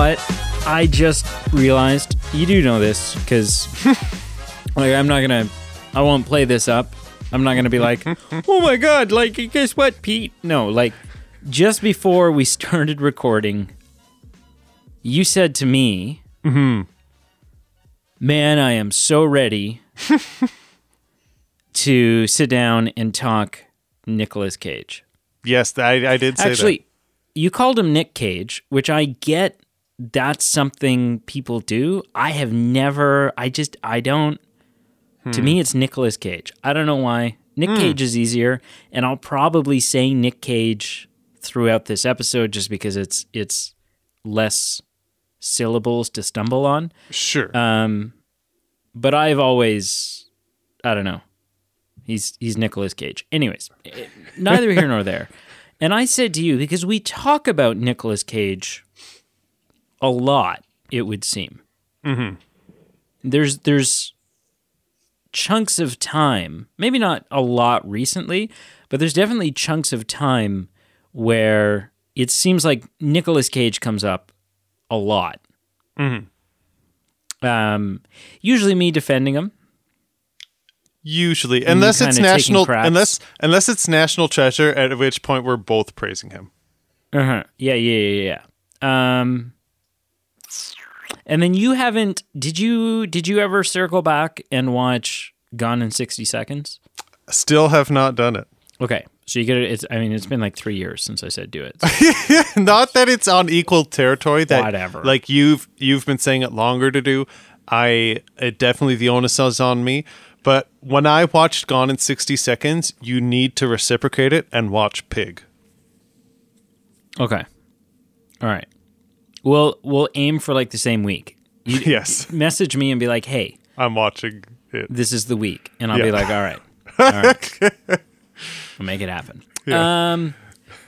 What? I just realized you do know this because, like, I'm not gonna. I won't play this up. I'm not gonna be like, oh my god, like, guess what, Pete? No, like, just before we started recording, you said to me, mm-hmm. "Man, I am so ready to sit down and talk Nicolas Cage." Yes, I, I did say Actually, you called him Nick Cage, which I get that's something people do. I have never, I just, I don't, to me, it's Nicolas Cage. I don't know why. Nick Cage is easier, and I'll probably say Nick Cage throughout this episode just because it's, it's less syllables to stumble on. Sure. Um, but I've always, I don't know. He's he's Nicolas Cage. Anyways, eh, neither here nor there. And I said to you because we talk about Nicolas Cage a lot. It would seem. Mm-hmm. There's there's chunks of time, maybe not a lot recently, but there's definitely chunks of time where it seems like Nicolas Cage comes up a lot. Um, usually me defending him. Usually, unless it's national, unless unless it's national treasure, at which point we're both praising him. Uh-huh. Yeah, yeah, yeah, yeah. Um and then you haven't did you did you ever circle back and watch Gone in 60 Seconds? Still have not done it. Okay. So you get it it's I mean it's been like 3 years since I said do it. not that it's on equal territory. That Whatever. Like you've you've been saying it longer to do. I it definitely the onus is on me. But when I watched Gone in sixty seconds, you need to reciprocate it and watch Pig. okay. All right. We'll we'll aim for like the same week. You Yes, message me and be like, "Hey, I'm watching it. this is the week." And I'll be like, "All right." All right. we'll make it happen. Um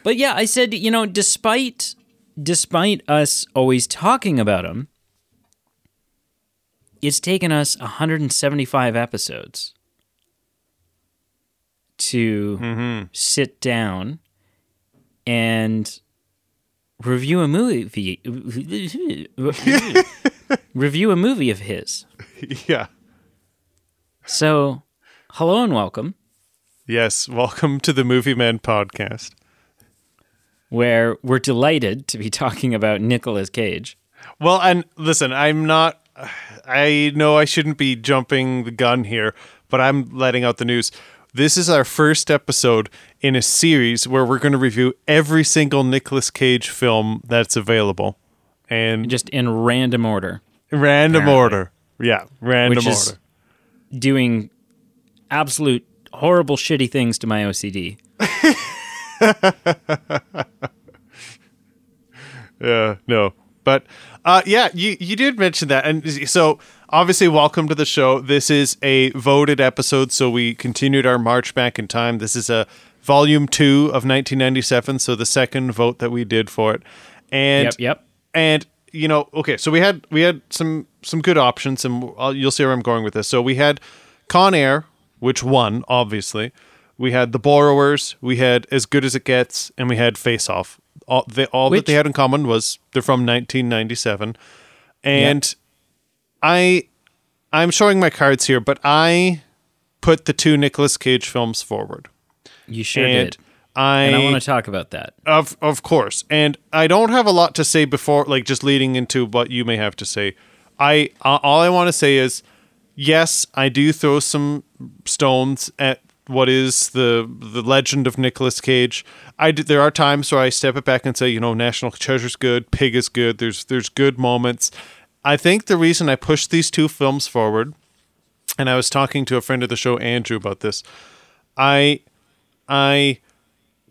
but yeah, I said, you know, despite despite us always talking about him, it's taken us 175 episodes to sit down and review a movie review a movie of his. Yeah. So, hello and welcome Yes. Welcome to the Movie Men podcast. where we're delighted to be talking about Nicolas Cage. Well, and listen, I'm not. I know I shouldn't be jumping the gun here, but I'm letting out the news. This is our first episode in a series where we're going to review every single Nicolas Cage film that's available, and just in random order, random apparently. order. Yeah, random which is order. doing absolute horrible, shitty things to my OCD. Yeah, no. But uh, yeah, you you did mention that, and so obviously, welcome to the show. This is a voted episode, so we continued our march back in time. This is a volume two of 1997, so the second vote that we did for it, and Yep, yep. and you know, okay, so we had we had some some good options, and I'll, you'll see where I'm going with this. So we had Con Air, which won, obviously. We had The Borrowers, we had As Good as It Gets, and we had Face Off. All, they, all that they had in common was they're from 1997, and I I'm showing my cards here, but I put the two Nicolas Cage films forward, You sure and did. I And I want to talk about that. of of course, and I don't have a lot to say before, like just leading into what you may have to say. I uh, all I want to say is, yes, I do throw some stones at what is the the legend of Nicolas Cage. I do, there are times where I step it back and say, you know, National Treasure's good, Pig is good. There's there's good moments. I think the reason I pushed these two films forward, and I was talking to a friend of the show, Andrew, about this. I I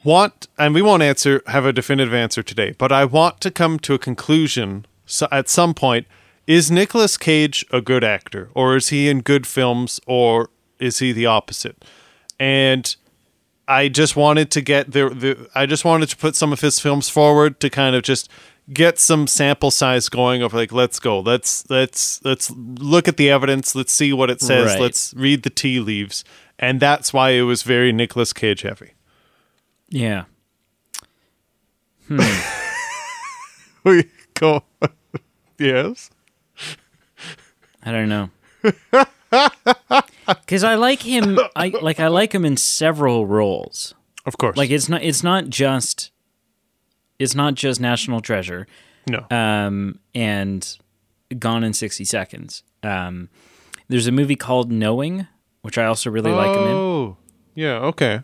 want and we won't answer have a definitive answer today but i want to come to a conclusion so at some point is Nicolas Cage a good actor or is he in good films or is he the opposite and i just wanted to get the, the i just wanted to put some of his films forward to kind of just get some sample size going of like let's go let's let's let's look at the evidence let's see what it says Right. let's read the tea leaves and that's why it was very Nicolas Cage heavy Yeah. Hmm. We go. yes. I don't know. Because I like him. I like. I like him in several roles. Of course. Like it's not. It's not just. It's not just National Treasure. no. um, and Gone in 60 Seconds. Um, there's a movie called Knowing, which I also really like him Oh. Yeah. Okay.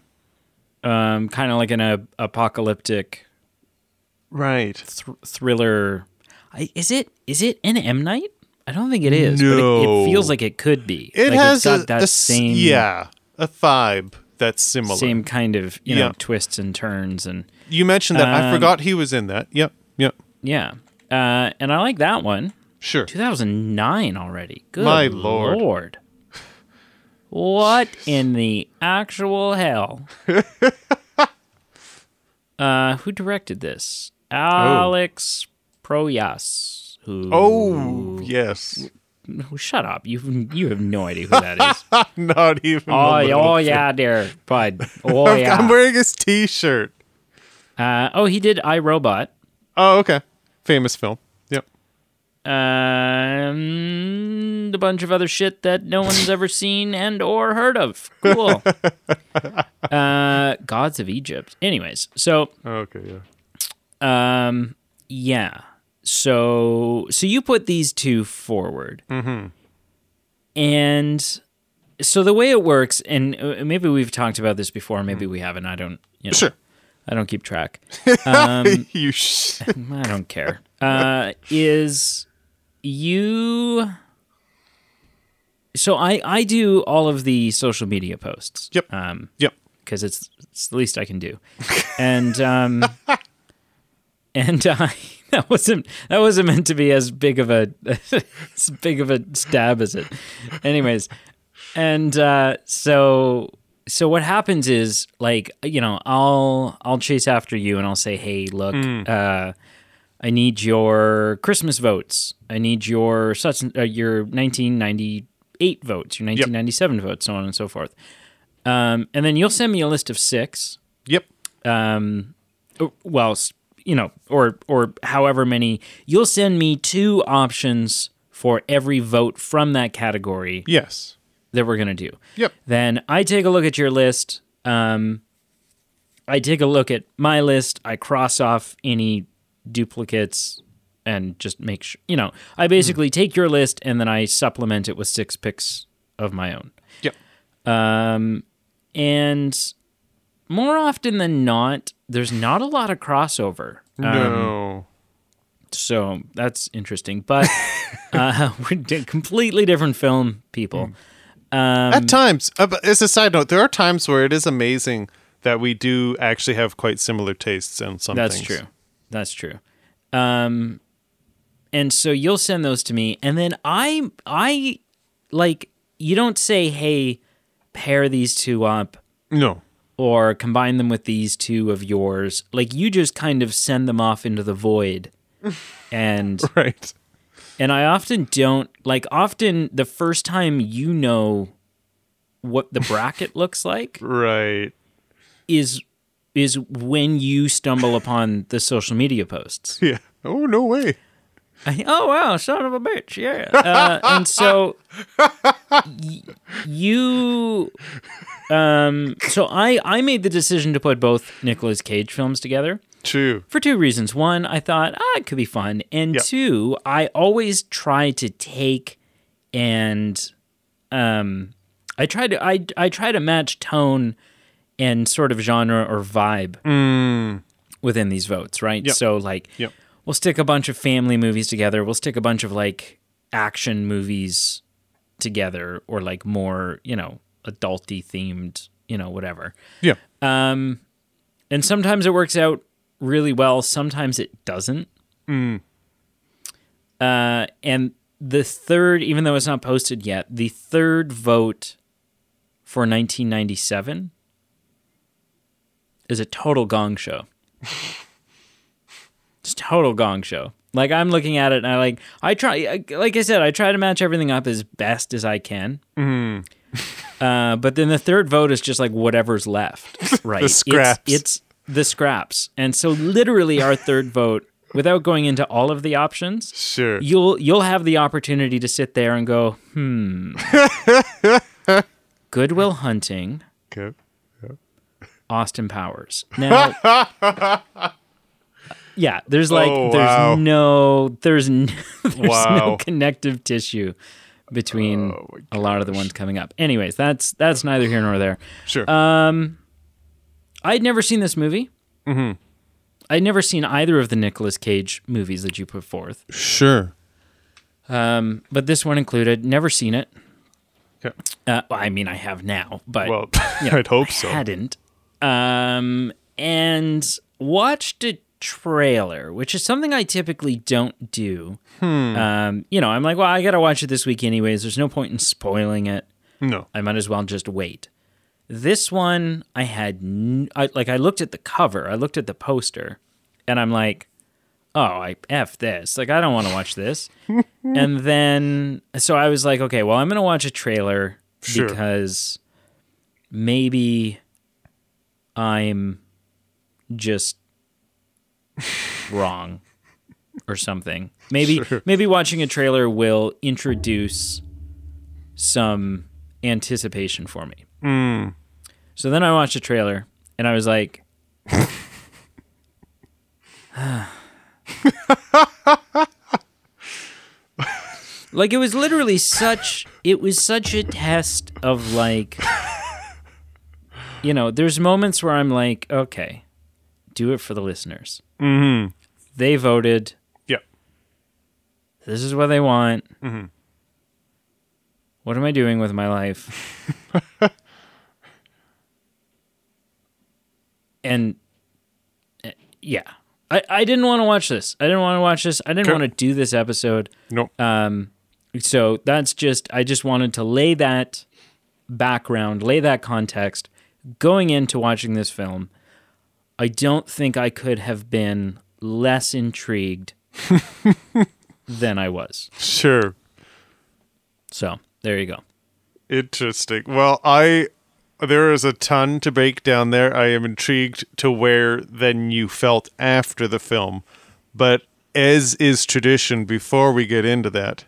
Um, kind of like an uh, apocalyptic Right. th- thriller. I, is it is it an M Night? I don't think it is, but it, No. it feels like it could be. It like has it's got a, that a same yeah a vibe that's similar. same kind of you know Yeah. twists and turns and You mentioned that. I Um, forgot he was in that. Yep. Yep. yeah, uh, and I like that one. Sure. 2009 already. Good My lord. lord. What in the actual hell? uh, who directed this? Alex Proyas. Who? Oh yes. who- shut up! You you have no idea who that is. Not even. oh, a yeah, little oh yeah, there, bud. Oh I'm, yeah. I'm wearing his T-shirt. Uh, oh, he did I, Robot. Oh, okay. Famous film. Yep. Um, a bunch of other shit that no one's ever seen and or heard of. Cool. uh, Gods of Egypt. Anyways, so Okay. Yeah. um, yeah. So so you put these two forward, Mm-hmm. and so the way it works, and uh, maybe we've talked about this before, maybe we haven't. I don't. You know, Sure. I don't keep track. Um, you. Sh- I don't care. Uh, is you? So I I do all of the social media posts. Yep. Um, yep. because it's it's the least I can do, and um, and uh, that wasn't that wasn't meant to be as big of a as big of a stab as it. Anyways, and uh, so so what happens is like you know I'll I'll chase after you and I'll say hey look uh, I need your Christmas votes. I need your such uh, your 1998 votes your 1997 votes so on and so forth. Um, and then you'll send me a list of six. Yep. um, oh, well, you know, or or however many, you'll send me two options for every vote from that category Yes. that we're gonna do. Yep. Then I take a look at your list. Um, I take a look at my list. I cross off any duplicates and just make sure. You know, I basically take your list and then I supplement it with six picks of my own. Yep. Um, and more often than not, there's not a lot of crossover. Um, No. so that's interesting. But uh, we're di- completely different film people. Um, At times, uh, as a side note, there are times where it is amazing that we do actually have quite similar tastes on some that's things. true. That's true. Um, and so you'll send those to me, and then I, I, like, you don't say, "Hey, pair these two up." No. Or combine them with these two of yours. Like you just kind of send them off into the void. and Right. and I often don't like often the first time you know what the bracket looks like Right. is is when you stumble upon the social media posts. Yeah. Oh no way. I- oh wow, son of a bitch, yeah. Uh, and so y- you, um, so I I made the decision to put both Nicolas Cage films together True. for two reasons. One, I thought ah, it could be fun, and Yeah. two, I always try to take and um, I try to I I try to match tone and sort of genre or vibe Mm. within these votes, right? Yep. So like Yep. we'll stick a bunch of family movies together. We'll stick a bunch of like action movies together or like more, you know, adulty themed, you know, whatever. Yeah. Um and sometimes it works out really well, sometimes it doesn't. Mm. Uh and the third, even though it's not posted yet, the third vote for 1997 is a total gong show. It's a total gong show. Like I'm looking at it and I like I try like I said I try to match everything up as best as I can. Mm. Uh, but then the third vote is just like whatever's left, right? It's- scraps. It's, the scraps, and so literally our third vote without going into all of the options, Sure. you'll you'll have the opportunity to sit there and go, hmm. Goodwill Hunting, Okay. Austin Powers. Now, yeah, there's like Oh, there's wow. no there's n- there's no connective tissue between Oh, a lot of the ones coming up. Anyways, that's that's neither here nor there. Sure. Um, I'd never seen this movie. Mm-hmm. I'd never seen either of the Nicolas Cage movies that you put forth. sure. Um, but this one included. Never seen it. Okay. Uh, well, I mean, I have now, but Well, you know, I'd hope so. hadn't. Um, and watched a trailer, which is something I typically don't do. Hmm. Um, you know, I'm like, well, I gotta watch it this week anyways. There's no point in spoiling it. No. I might as well just wait. This one, I had n- I, like I looked at the cover, I looked at the poster, and I'm like, oh, I f this. Like I don't want to watch this. and then so I was like, okay, well I'm gonna watch a trailer Sure. because maybe I'm just wrong or something. Maybe Sure. maybe watching a trailer will introduce some anticipation for me. Mm. So then I watched a trailer and I was like, like it was literally such it was such a test of like you know, there's moments where I'm like, okay, do it for the listeners. Mm-hmm. They voted. Yep. This is what they want. Mm-hmm. What am I doing with my life? and uh, yeah, I, I didn't want to watch this. I didn't want to watch this. I didn't want to do this episode. No. Um, so that's just I just wanted to lay that background, lay that context going into watching this film. I don't think I could have been less intrigued than I was. Sure. So there you go. Interesting. Well, I there is a ton to break down there. I am intrigued to where then you felt after the film. But as is tradition, before we get into that,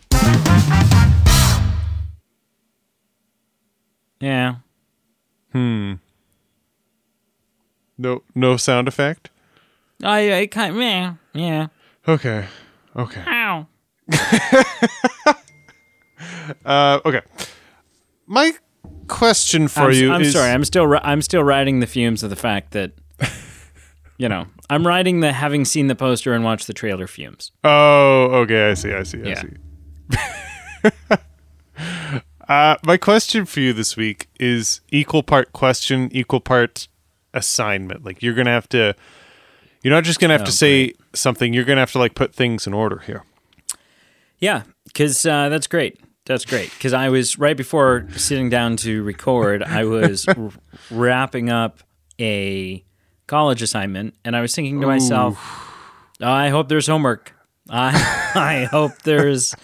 Yeah. Hmm. No no sound effect. I I kind of, yeah yeah. Okay. Okay. Ow. Uh okay. My question for I'm, you I'm is sorry. I'm still ri- I'm still riding the fumes of the fact that you know I'm riding the having seen the poster and watched the trailer fumes. Oh, okay. I see. I see. I Yeah. see. uh, my question for you this week is equal part question, equal part assignment. Like you're gonna have to. You're not just gonna have Oh, to say something. You're gonna have to like put things in order here. Yeah, because uh, that's great. That's great. Because I was right before sitting down to record, I was r- wrapping up a college assignment, and I was thinking to myself, "Oh, I hope there's homework. I I hope there's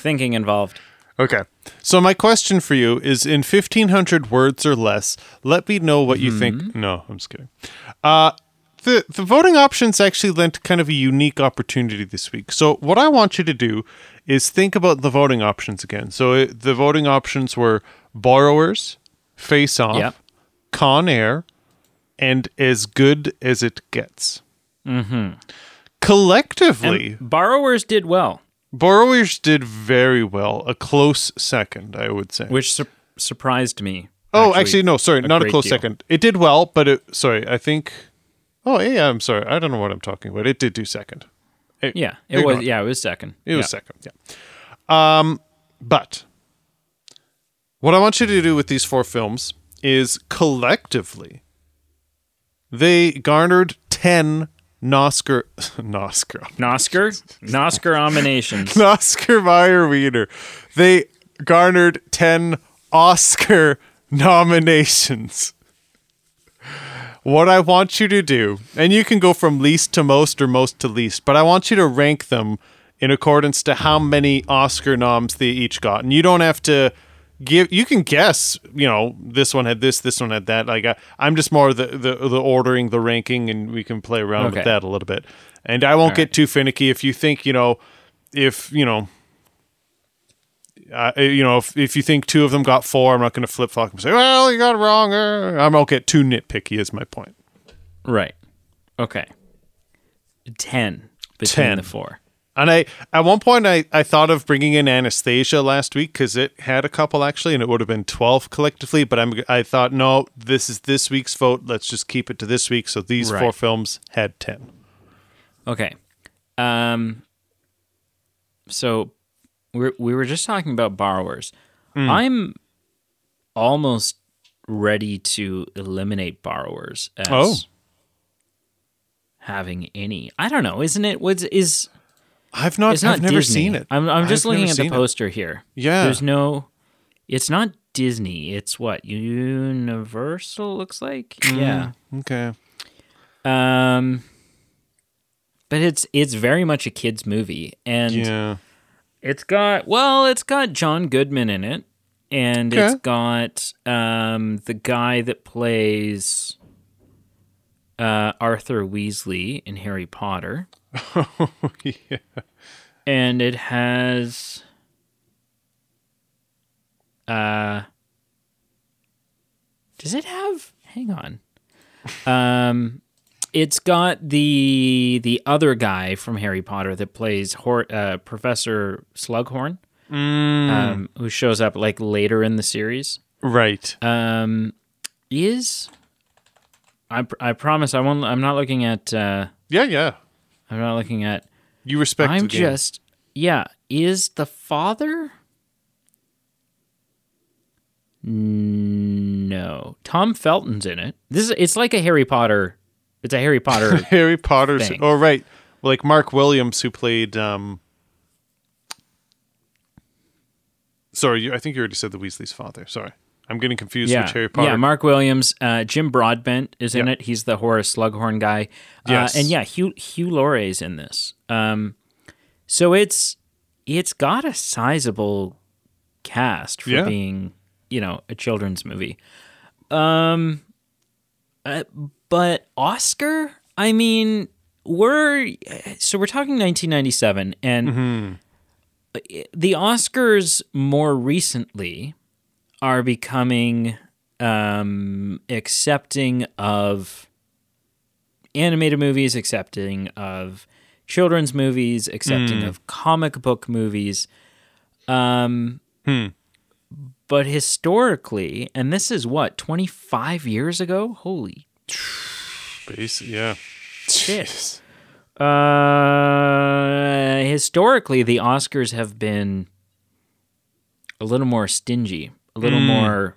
thinking involved. Okay. So my question for you is in 1500 words or less, let me know what you think. No, I'm just kidding. Uh the the voting options actually lent kind of a unique opportunity this week. So what I want you to do is think about the voting options again. So it, the voting options were borrowers, face off, Yep. con air, and as good as it gets. Mm-hmm. Collectively, Borrowers did well, borrowers did very well. A close second, I would say. which sur- surprised me. Oh, actually, no, sorry, not a close deal. second. It did well, but it, sorry, I think. Oh, yeah, I'm sorry. I don't know what I'm talking about. It did do second. It- Yeah, it was. Yeah, it was second. It was Yeah. second. Yeah. Um, but what I want you to do with these four films is collectively, they garnered ten Noscar, Noscar, Nosker, Nosker nominations. Oscar Mayer Wiener. They garnered 10 Oscar nominations. What I want you to do, and you can go from least to most or most to least, but I want you to rank them in accordance to how many Oscar noms they each got. And you don't have to give you can guess. You know, this one had this, this one had that. Like I, I'm just more the the the ordering, the ranking, and we can play around Okay. with that a little bit. And I won't All get right. too finicky. If you think, you know, if you know. Uh, you know, if, if you think two of them got four, I'm not going to flip flop and say, "Well, you got it wrong." Uh, I won't get too nitpicky. Is my point. Right. Okay. 10 between 10. the four. And I, at one point, I, I thought of bringing in Anastasia last week because it had a couple actually, and it would have been twelve collectively. But I'm, I thought, no, this is this week's vote. Let's just keep it to this week. So these four films had ten. Okay. Um so we we were just talking about borrowers. I'm almost ready to eliminate borrowers as Oh. having any. I don't know, isn't it? What's is I've not, it's not I've never Disney. seen it. I'm I'm just I've looking at the seen it. poster here. Yeah. There's no it's not Disney. It's what? Universal looks like? Mm. Yeah. Okay. Um but it's it's very much a kids movie and Yeah. it's got well, it's got John Goodman in it and Okay. it's got um the guy that plays uh Arthur Weasley in Harry Potter yeah. and it has uh does it have hang on um it's got the the other guy from Harry Potter that plays Hor- uh, Professor Slughorn Mm. um who shows up like later in the series Right. um is I, I promise I won't I'm not looking at uh Yeah. Yeah. I'm not looking at You respect. I'm just yeah. Is the father? No, Tom Felton's in it. This is it's like a Harry Potter. It's a Harry Potter. Harry Potter's. thing. Oh, right. Like Mark Williams, who played. um Sorry, I think you already said the Weasley's father. Sorry, I'm getting confused. yeah, Which Harry Potter? yeah. Mark Williams, uh, Jim Broadbent is in Yeah. it. He's the Horace Slughorn guy. Yes. uh, and yeah, Hugh Hugh Laurie's in this. Um, so it's it's got a sizable cast for Yeah. being you know a children's movie. Um, uh, but Oscar, I mean, we're so we're talking 1997, and Mm-hmm. the Oscars more recently are becoming um, accepting of animated movies, accepting of children's movies, accepting Hmm. of comic book movies. Um, Hmm. But historically, and this is what, 25 years ago? Holy Base, yeah. shit. Uh, historically, the Oscars have been a little more stingy, a little Hmm. more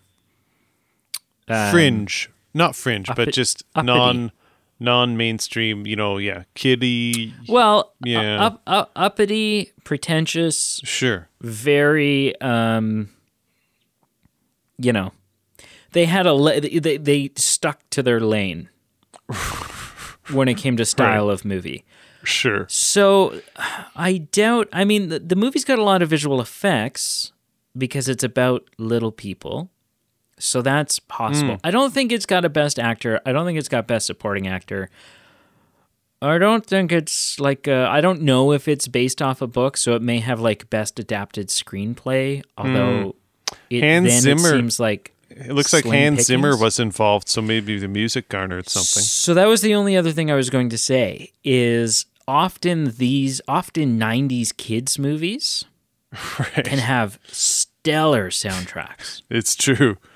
um, fringe, not fringe, but just uppity. non non mainstream. You know, yeah, kiddie. Well, Yeah. up, up, uppity, pretentious, Sure. very, um, you know, they had a la- they they stuck to their lane when it came to style of movie. Sure. So I doubt. I mean, the, the movie's got a lot of visual effects because it's about little people. So that's possible. Hmm. I don't think it's got a best actor. I don't think it's got best supporting actor. I don't think it's like uh, I don't know if it's based off a book, so it may have like best adapted screenplay. Although it, Hmm. Hans Zimmer- it seems like It looks like Hans Zimmer was involved, so maybe the music garnered something. So that was the only other thing I was going to say is often these often 90s kids movies Right. can have stellar soundtracks. It's true.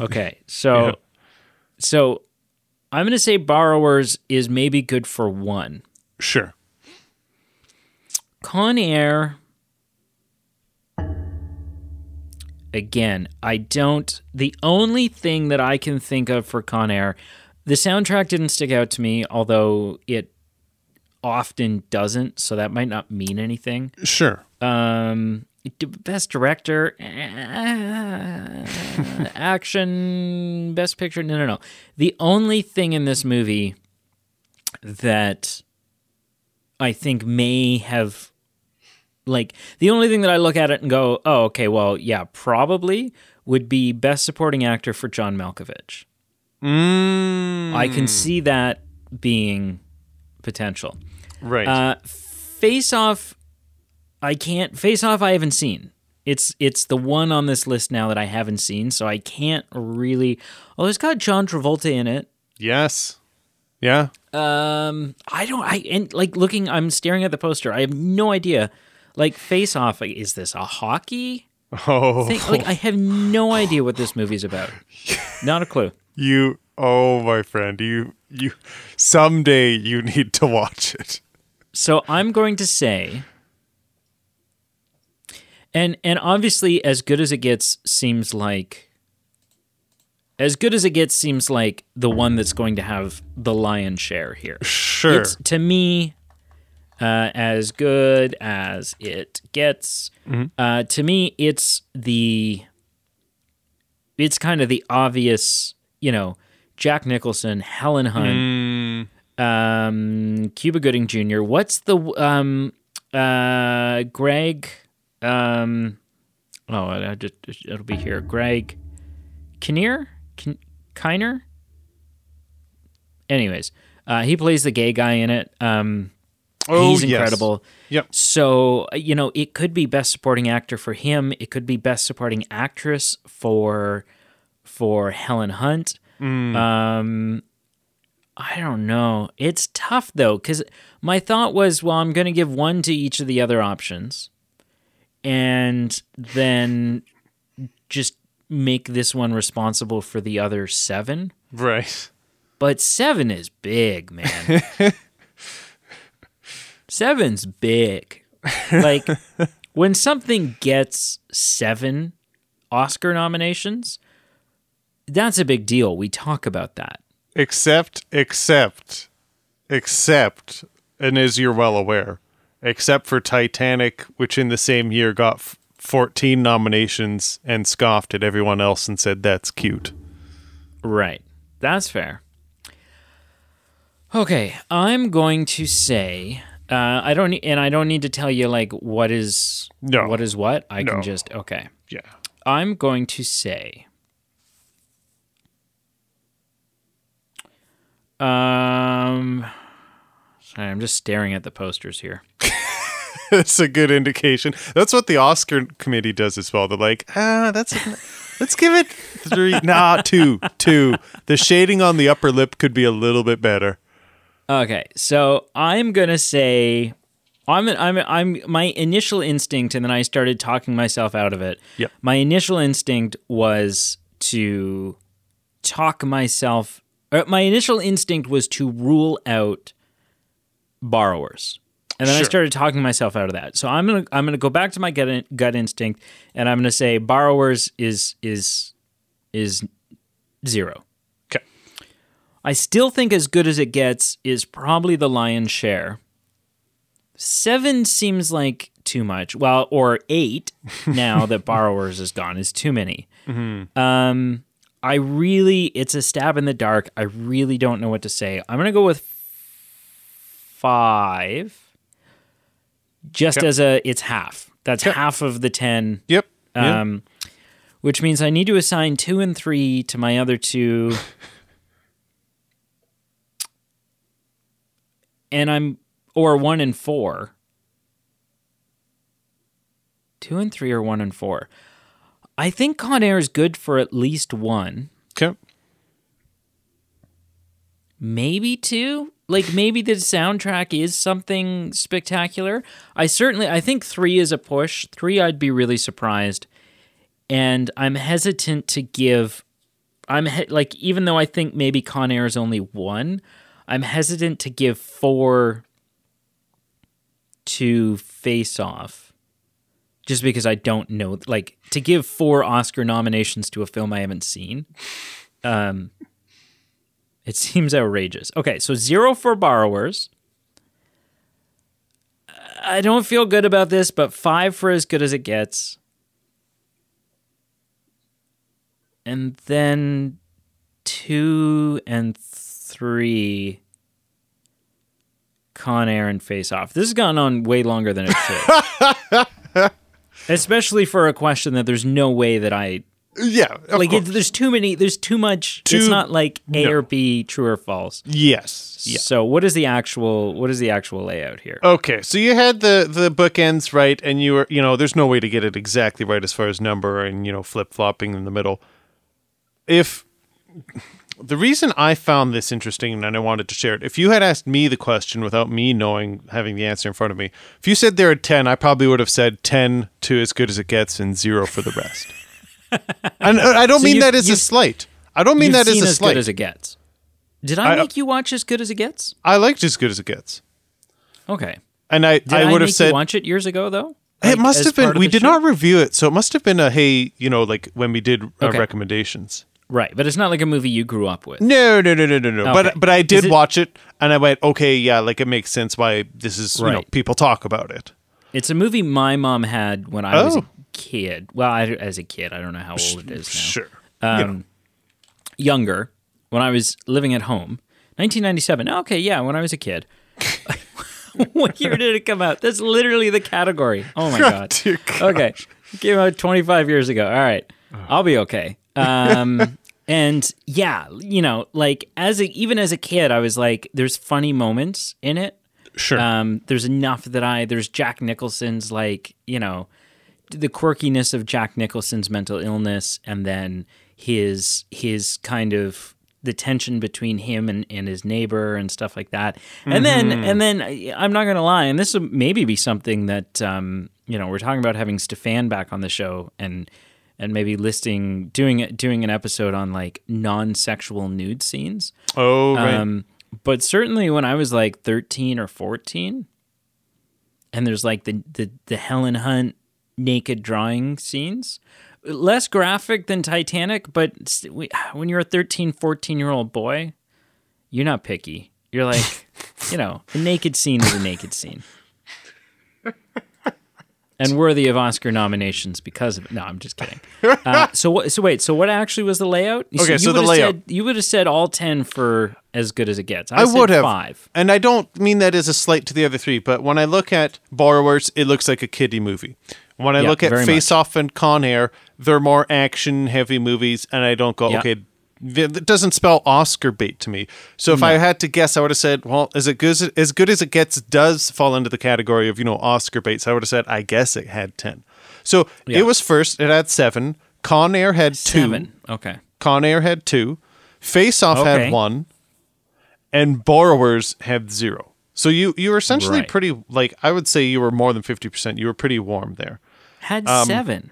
Okay. So Yeah. so I'm going to say Borrowers is maybe good for one. Sure. Con Air again, I don't the only thing that I can think of for Con Air, the soundtrack didn't stick out to me, although it often doesn't, so that might not mean anything. Sure. Um d- best director eh, action best picture no no no the only thing in this movie that i think may have like the only thing that I look at it and go, oh, okay, well, yeah, probably would be best supporting actor for John Malkovich. Mm, I can see that being potential. Right. Uh, Face Off, I can't. Face Off, I haven't seen. It's it's the one on this list now that I haven't seen, so I can't really. Oh, it's got John Travolta in it. yes. Yeah. Um, I don't. I and like looking. I'm staring at the poster. I have no idea. Like Face Off, is this a hockey Oh, thing? Like I have no idea what this movie's about. Not a clue. you. Oh, my friend, you. You. Someday you need to watch it. So I'm going to say, and and obviously, as good as it gets seems like, as good as it gets seems like the one that's going to have the lion's share here. Sure. It's to me, uh, as good as it gets. Uh, to me, it's the, it's kind of the obvious, you know, Jack Nicholson, Helen Hunt Mm, um, Cuba Gooding Jr. What's the um, uh, Greg? Um, oh, I just it'll be here. Greg Kinnear, Kin- Kiner. Anyways, uh, he plays the gay guy in it. Um, oh, he's yes. incredible. Yep. So you know, it could be best supporting actor for him. It could be best supporting actress for for Helen Hunt. Mm. Um, I don't know. It's tough though, because my thought was, well, I'm going to give one to each of the other options, and then just make this one responsible for the other seven. Right. But seven is big, man. Seven's big. Like when something gets seven Oscar nominations, that's a big deal. We talk about that. Except, except, except, and as you're well aware, except for Titanic, which in the same year got f- 14 nominations and scoffed at everyone else and said that's cute. Right. That's fair. Okay, I'm going to say uh, I don't, and I don't need to tell you like what is No. what is what. I No. can just okay. Yeah. I'm going to say. Um, sorry, I'm just staring at the posters here. That's a good indication. That's what the Oscar committee does as well. They're like, ah, that's let's give it three, nah, two, two. The shading on the upper lip could be a little bit better. Okay, so I'm gonna say, I'm I'm I'm my initial instinct, and then I started talking myself out of it. Yep. My initial instinct was to talk myself. Or my initial instinct was to rule out borrowers, and then I started talking myself out of that. So I'm gonna I'm gonna go back to my gut gut instinct, and I'm gonna say borrowers is is is zero. Okay. I still think as good as it gets is probably the lion's share. Seven seems like too much. Well, or eight now that borrowers is gone is too many. Um, I really, it's a stab in the dark. I really don't know what to say. I'm gonna go with five, just Okay. as a it's half. That's Okay. half of the ten Yep. Yeah. um, which means I need to assign two and three to my other two. and I'm, or one and four. Two and three or one and four. I think Con Air is good for at least one, Okay. maybe two. Like maybe the soundtrack is something spectacular. I certainly, I think three is a push. Three, I'd be really surprised. and I'm hesitant to give. I'm he- like, even though I think maybe Con Air is only one, I'm hesitant to give four to Face Off, just because I don't know. Like to give four Oscar nominations to a film I haven't seen, um, it seems outrageous. Okay, so zero for Borrowers. I don't feel good about this, but five for as good as it gets. And then two and three. Con Air, and Face Off. This has gone on way longer than it should. Especially for a question that there's no way that I Yeah, like. It, there's too many. There's too much. Too- it's not like A no. or B, true or false. yes. Yeah. So what is the actual? What is the actual layout here? Okay, so you had the the bookends right, and you were you know there's no way to get it exactly right as far as number and you know flip flopping in the middle. If the reason I found this interesting and I wanted to share it, if you had asked me the question without me knowing having the answer in front of me, if you said there are ten, I probably would have said ten to as good as it gets and zero for the rest. and uh, I don't So mean that as a slight. I don't mean that as a as slight. good as it gets. Did I, I- make you watch as good as it gets? I liked as good as it gets, Okay. and I Did I I, would have said you watch it years ago though? it must have been. We did show? not review it, so it must have been a hey, you know, like when we did uh, Okay. recommendations. Right, but it's not like a movie you grew up with. No, no, no, no, no, no. Okay. But but I did it- watch it, and I went, okay, yeah, like it makes sense why this is. You know, Right. people talk about it. It's a movie my mom had when I was Oh. a kid. Well, I, as a kid, I don't know how old it is now. Sure. Um, You know. Younger, when I was living at home, 1997. Okay, yeah, when I was a kid. what year did it come out? That's literally the category. Oh my god. Dear God. Okay, came out 25 years ago. All right, I'll be okay. Um, and yeah, you know, like as a, even as a kid, I was like, there's funny moments in it. Sure. Um, there's enough that I there's Jack Nicholson's like you know the quirkiness of Jack Nicholson's mental illness, and then his his kind of the tension between him and, and his neighbor and stuff like that. And then and then I'm not gonna lie, and this will maybe be something that um, you know we're talking about having Stefan back on the show and and maybe listing doing it doing an episode on like non-sexual nude scenes. oh, right. Um, but certainly when I was like 13 or 14, and there's like the, the, the Helen Hunt naked drawing scenes, less graphic than Titanic, but when you're a 13, 14 year old boy, you're not picky. You're like, you know, a naked scene is a naked scene. And worthy of Oscar nominations because of it. No, I'm just kidding. Uh, so what? So wait. So what actually was the layout? Okay, you so the layout. Said, you would have said all ten for as good as it gets. I, I said would have five. and I don't mean that as a slight to the other three. But when I look at Borrowers, it looks like a kiddie movie. When I Yeah, look at Face Off and Con Air, they're more action heavy movies, and I don't go, Yeah. okay, that doesn't spell Oscar bait to me. So if I had to guess, I would have said, well, as it good as, as good as it gets does fall into the category of you know Oscar baits. I would have said, I guess it had ten. So Yeah. it was first. It had seven. Con Air had two. Seven. Okay. Con Air had two. Face Off Okay. had one. And Borrowers had zero. So you you were essentially Right. pretty like I would say you were more than fifty percent. You were pretty warm there. Had Um, seven.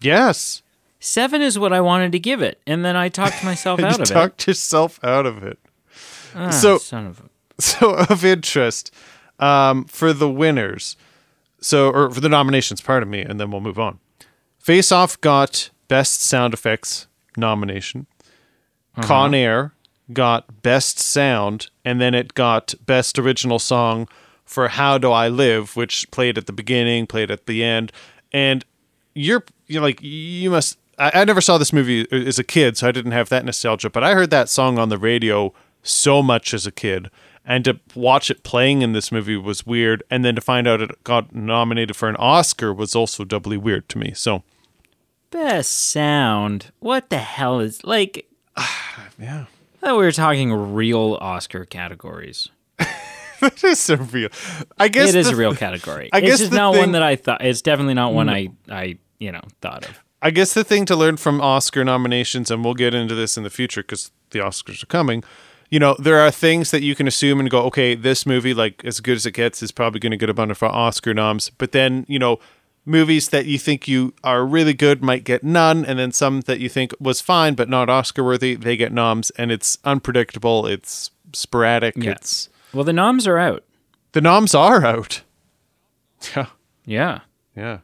Yes. Seven is what I wanted to give it, and then I talked myself out of it. Talked yourself out of it. Ah, so- son of a. So of interest, um, for the winners, so or for the nominations, pardon me, and then we'll move on. Face Off got Best Sound Effects nomination. Uh-huh. Con Air got Best Sound, and then it got Best Original Song for How Do I Live, which played at the beginning, played at the end, and you're you're like you must. I, I never saw this movie as a kid, so I didn't have that nostalgia. But I heard that song on the radio so much as a kid, and to watch it playing in this movie was weird. And then to find out it got nominated for an Oscar was also doubly weird to me. So Best sound. What the hell is like? yeah, I thought we were talking real Oscar categories. that is a real. I guess It is the- a real category. I it's guess just not thing- one that I thought. It's definitely not one mm. I I you know thought of. I guess the thing to learn from Oscar nominations, and we'll get into this in the future because the Oscars are coming. You know, there are things that you can assume and go, okay, this movie, like as good as it gets, is probably going to get a bunch of Oscar noms. But then, you know, movies that you think you are really good might get none, and then some that you think was fine but not Oscar worthy, they get noms, and it's unpredictable. It's sporadic. Yeah. It's Well, the noms are out. the noms are out. Yeah, Yeah. yeah.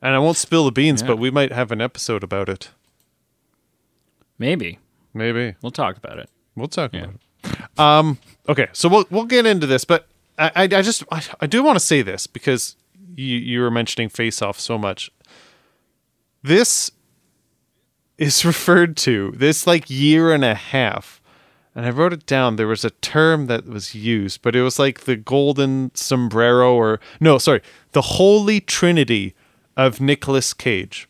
And I won't spill the beans, Yeah. but we might have an episode about it. Maybe Maybe. we'll talk about it. We'll talk about it. Um, okay, so we'll we'll get into this, but I I, I just I, I do want to say this because you you were mentioning Face Off so much. This is referred to this like year and a half and I wrote it down. There was a term that was used, but it was like the golden sombrero, or no, sorry, the holy trinity of Nicolas Cage.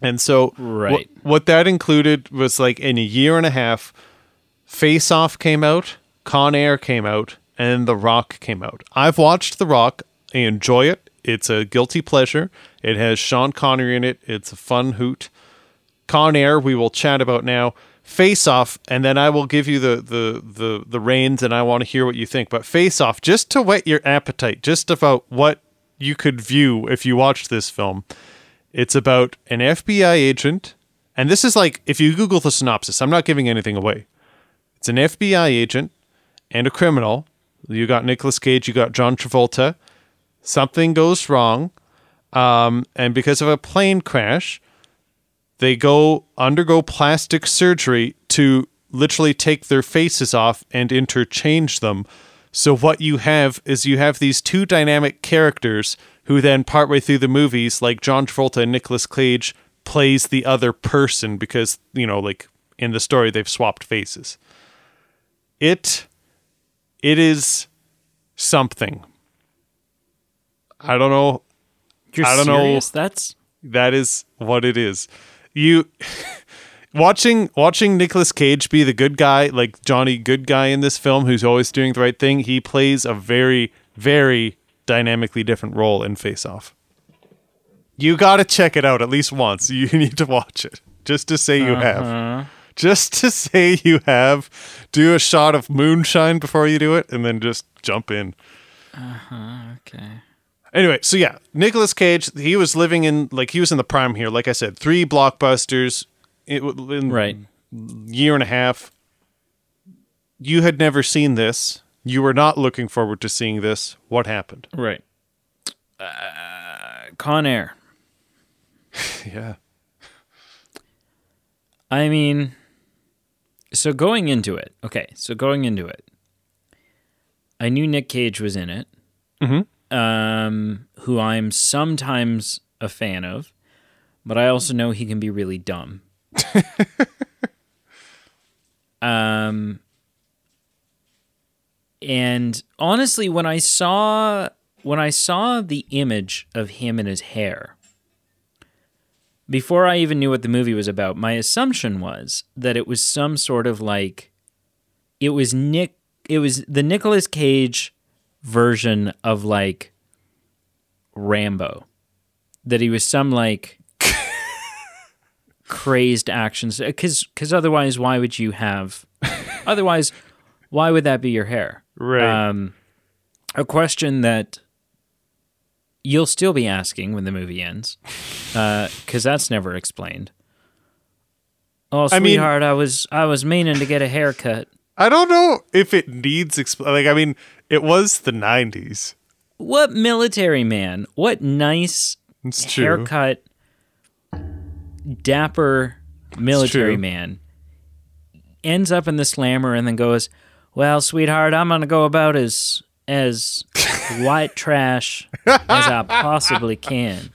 And so, Right. what, what that included was like in a year and a half, Face Off came out, Con Air came out, and The Rock came out. I've watched The Rock. I enjoy it. It's a guilty pleasure. It has Sean Connery in it. It's a fun hoot. Con Air, we will chat about now. Face Off, and then I will give you the the the the reins, and I want to hear what you think. But Face Off, just to whet your appetite, just about what you could view if you watched this film. It's about an FBI agent, and this is like if you Google the synopsis. I'm not giving anything away. It's an FBI agent and a criminal. You got Nicolas Cage, you got John Travolta. Something goes wrong, um, and because of a plane crash, they go undergo plastic surgery to literally take their faces off and interchange them. So what you have is you have these two dynamic characters who then partway through the movies, like John Travolta and Nicolas Cage, plays the other person because, you know, like in the story they've swapped faces. It it is something. I don't know You're I don't know. serious? That's that is what it is. You watching watching Nicolas Cage be the good guy, like Johnny Good Guy in this film, who's always doing the right thing. He plays a very, very dynamically different role in Face Off. You got to check it out at least once. You need to watch it just to say you have. Just to say you have. Do a shot of moonshine before you do it, and then just jump in. Uh-huh, okay. Anyway, so yeah, Nicolas Cage, he was living in like he was in the prime here. Like I said, three blockbusters it, in Right. year and a half. You had never seen this. You were not looking forward to seeing this. What happened? Right. Uh, Con Air. Yeah. I mean, so going into it, okay, so going into it, I knew Nick Cage was in it, um, who I'm sometimes a fan of, but I also know he can be really dumb. um, and honestly, when I saw when I saw the image of him and his hair, before I even knew what the movie was about, my assumption was that it was some sort of like it was Nick it was the Nicolas Cage version of like Rambo. That he was some like crazed actions cuz cuz otherwise why would you have otherwise why would that be your hair? Right. Um, a question that you'll still be asking when the movie ends, because that's never explained. Oh, I mean- sweetheart, I was I was meaning to get a haircut. I don't know if it needs expl- like I mean, it was the 90s. What military man? What nice It's true. Dapper military man ends up in the slammer and then goes, "Well, sweetheart, I'm gonna go about as as white trash as I possibly can."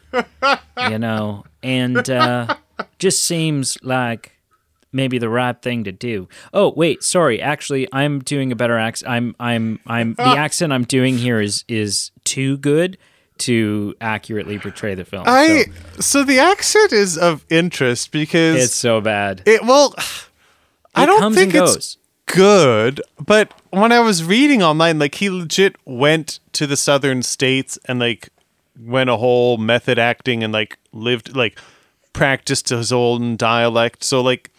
You know, and uh, just seems like maybe the right thing to do. Oh, wait, sorry. Actually, I'm doing a better accent. I'm I'm I'm the accent I'm doing here is is too good to accurately portray the film. I so so the accent is of interest because it's so bad. it well I don't think it's good, but when I was reading online, like he legit went to the southern states and like went a whole method acting and like lived like practiced his own dialect. So like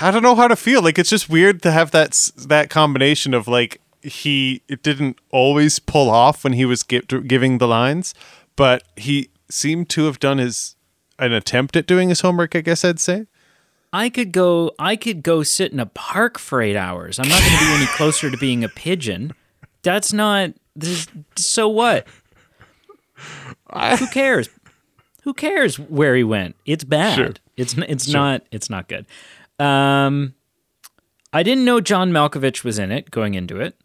I don't know how to feel. Like it's just weird to have that that combination of like he it didn't always pull off when he was gi- giving the lines, but he seemed to have done his an attempt at doing his homework. I guess I'd say. I could go. I could go sit in a park for eight hours. I'm not going to be any closer to being a pigeon. That's not. This, so what? Who cares? Who cares where he went? It's bad. Sure. It's it's not. It's not good. Um, I didn't know John Malkovich was in it going into it.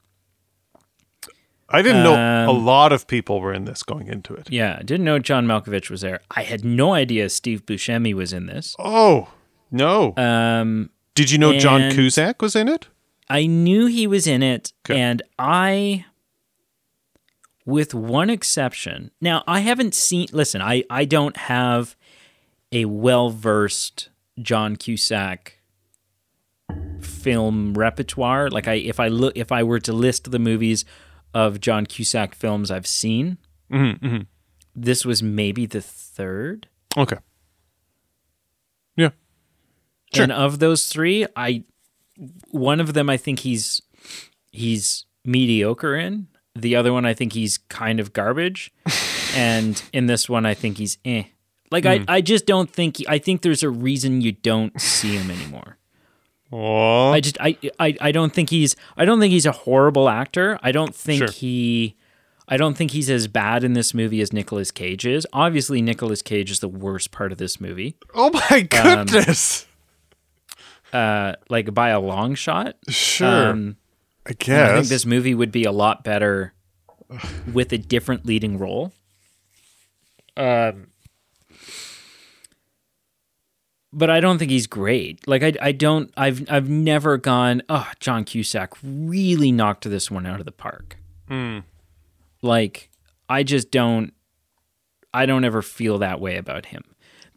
I didn't know a Um, lot of people were in this going into it. Yeah, I didn't know John Malkovich was there. I had no idea Steve Buscemi was in this. Oh no! Um, Did you know John Cusack was in it? I knew he was in it, 'Kay. and I, with one exception, now I haven't seen. Listen, I I don't have a well versed John Cusack film repertoire. Like I, if I look, if I were to list the movies of John Cusack films I've seen, Mm-hmm, this was maybe the third. Okay. Yeah. Sure. And of those three, I one of them I think he's he's mediocre in. The other one I think he's kind of garbage. and in this one I think he's eh. Like I, I just don't think I think there's a reason you don't see him anymore. Oh, I just I, I I don't think he's I don't think he's a horrible actor. I don't think Sure. he I don't think he's as bad in this movie as Nicolas Cage is. Obviously Nicolas Cage is the worst part of this movie. oh my um, goodness. Uh like by a long shot. sure. Um I I guess. think this movie would be a lot better with a different leading role. Um, but I don't think he's great. Like I, I don't. I've, I've never gone. Oh, John Cusack really knocked this one out of the park. Hmm. Like I just don't. I don't ever feel that way about him.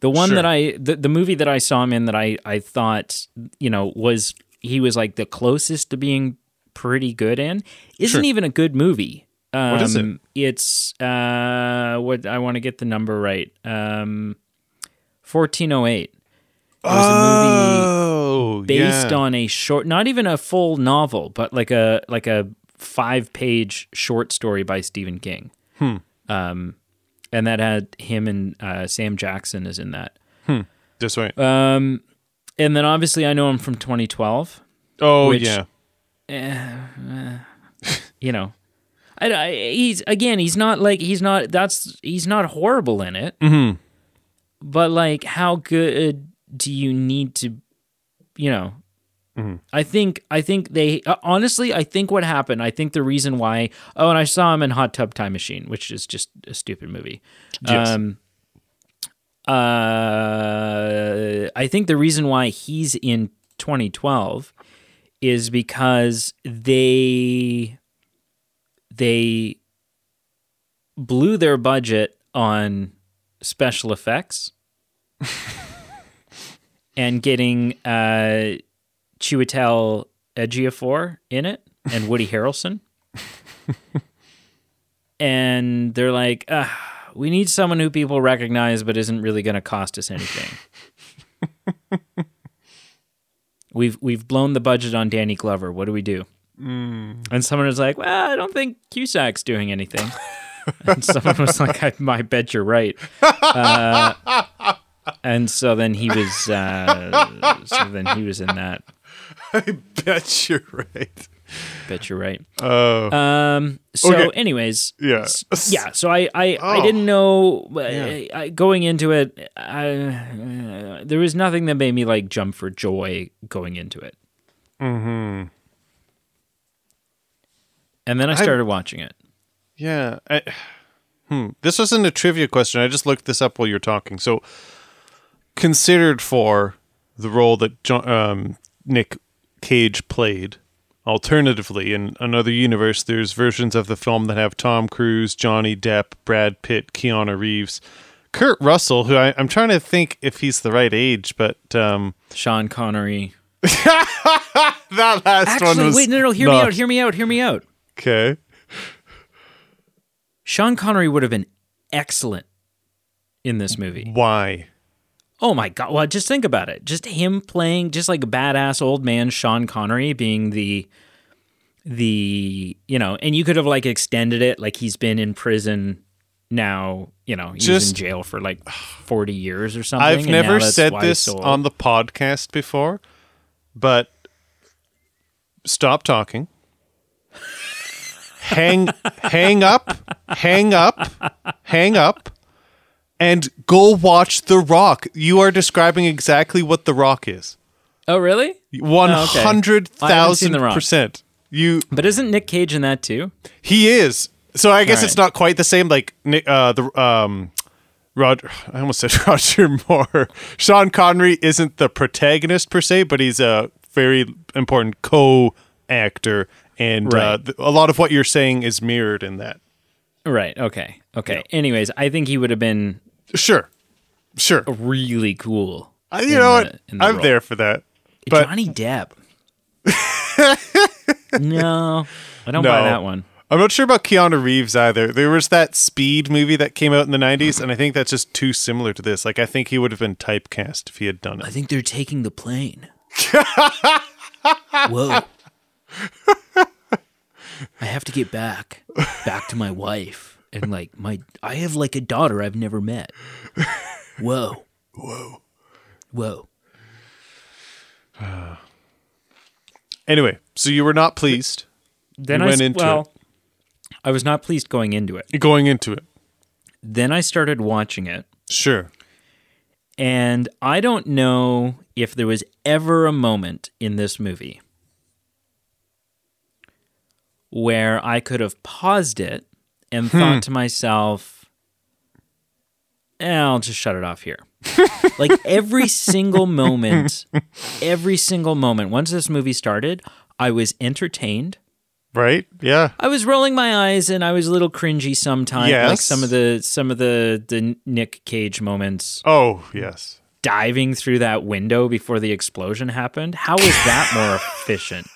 The one Sure. that I, the, the movie that I saw him in that I, I thought, you know, was he was like the closest to being pretty good in, isn't Sure. even a good movie. Um, What is it? It's uh, what I want to get the number right. Um, fourteen oh eight. It was oh, a movie based yeah. on a short, not even a full novel, but like a like a five page short story by Stephen King. Hmm. Um, and that had him and uh, Sam Jackson is in that. Just right. Um, and then obviously I know him from 2012. oh which- yeah. You know, I, I- he's again he's not like he's not that's he's not horrible in it. Mm-hmm. But like, how good do you need to, you know? Mm-hmm. I think I think they uh, honestly I think what happened I think the reason why oh and I saw him in Hot Tub Time Machine which is just a stupid movie. Yes. Um, uh, I think the reason why he's in 2012 is because they they blew their budget on special effects and getting uh, Chiwetel Ejiofor in it and Woody Harrelson. and they're like, we need someone who people recognize but isn't really going to cost us anything. we've we've blown the budget on Danny Glover. What do we do? And someone was like, "Well, I don't think Cusack's doing anything." and someone was like, I, "I bet you're right." Uh, and so then he was, uh, so then he was in that. I bet you're right. Bet you're right. Oh, Um. So, Okay. anyways, yeah. yeah. So I, I, I Oh. didn't know uh, Yeah. I, going into it. I, uh, there was nothing that made me like jump for joy going into it. Mm-hmm. And then I I- started watching it. Yeah. I, hmm. This wasn't a trivia question. I just looked this up while you're talking. So, considered for the role that John, um, Nick Cage played. Alternatively, in another universe, there's versions of the film that have Tom Cruise, Johnny Depp, Brad Pitt, Keanu Reeves, Kurt Russell, who I, I'm trying to think if he's the right age, but um, Sean Connery. that last one Actually, was wait, no, no, hear me out, hear me out, hear me out. Okay. Sean Connery would have been excellent in this movie. Why? Oh my god! Well, just think about it. Just him playing, just like a badass old man Sean Connery being the, the you know, and you could have like extended it, like he's been in prison now. You know, he's in Just- jail for like forty years or something. I've never said this on the podcast before, but stop talking. hang hang up, hang up, hang up, and go watch The Rock. You are describing exactly what The Rock is. Oh, really? One Oh, okay. hundred I haven't seen thousand percent. You But isn't Nick Cage in that too? he is. So I guess All it's right. not quite the same. Like Nick, uh, the um, Roger, I almost said Roger Moore. Sean Connery isn't the protagonist per se, but he's a very important co-actor, and uh, Right. th- a lot of what you're saying is mirrored in that. Right. Okay. Okay. Anyways, I think he would have been Sure, sure. really cool. I, you know the- what? I'm role. there for that. But Johnny Depp. no, I don't buy that one. I'm not sure about Keanu Reeves either. There was that Speed movie that came out in the 90s, and I think that's just too similar to this. Like, I think he would have been typecast if he had done it. I think they're taking the plane. Whoa. I have to get back, back to my wife. And like my I have like a daughter I've never met. Whoa. Whoa. Whoa. Anyway, so you were not pleased Then You I went into well, I was not pleased going into it. going into it. Then I started watching it Sure. And I don't know if there was ever a moment in this movie where I could have paused it and thought to myself, eh, I'll just shut it off here. like every single moment, every single moment, once this movie started, I was entertained. Right? Yeah. I was rolling my eyes and I was a little cringy sometimes. Like some of the some of the the Nick Cage moments Oh, yes. diving through that window before the explosion happened. How is that more efficient?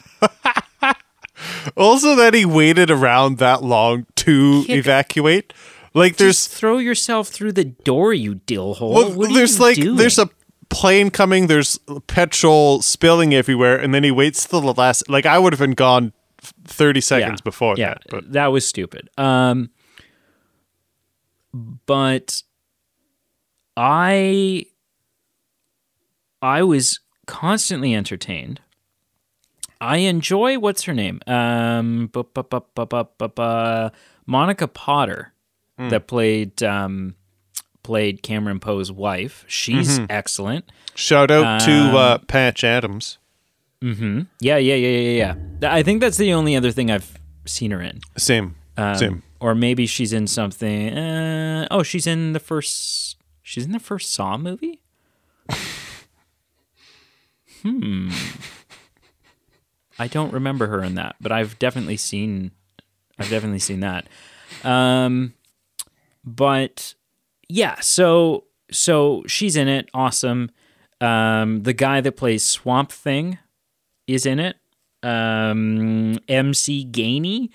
Also, that he waited around that long to Kick- evacuate. Like, there's throw yourself through the door, you dillhole. well, what are there's like doing? there's a plane coming. There's petrol spilling everywhere, and then he waits till the last. Like, I would have been gone thirty seconds before yeah, that. But that was stupid. Um, but I, I was constantly entertained. I enjoy what's her name, um, bu- bu- bu- bu- bu- bu- bu- Monica Potter, Hmm. that played um, played Cameron Poe's wife. She's Mm-hmm. excellent. shout out to Um, uh, Patch Adams. Yeah, yeah, yeah, yeah, yeah. I think that's the only other thing I've seen her in. Same, Um, same. Or maybe she's in something. Uh, oh, she's in the first. She's in the first Saw movie. hmm. I don't remember her in that, but I've definitely seen. I've definitely seen that. Um, but yeah, so so she's in it. Awesome. Um, the guy that plays Swamp Thing is in it. Um, MC Gainey.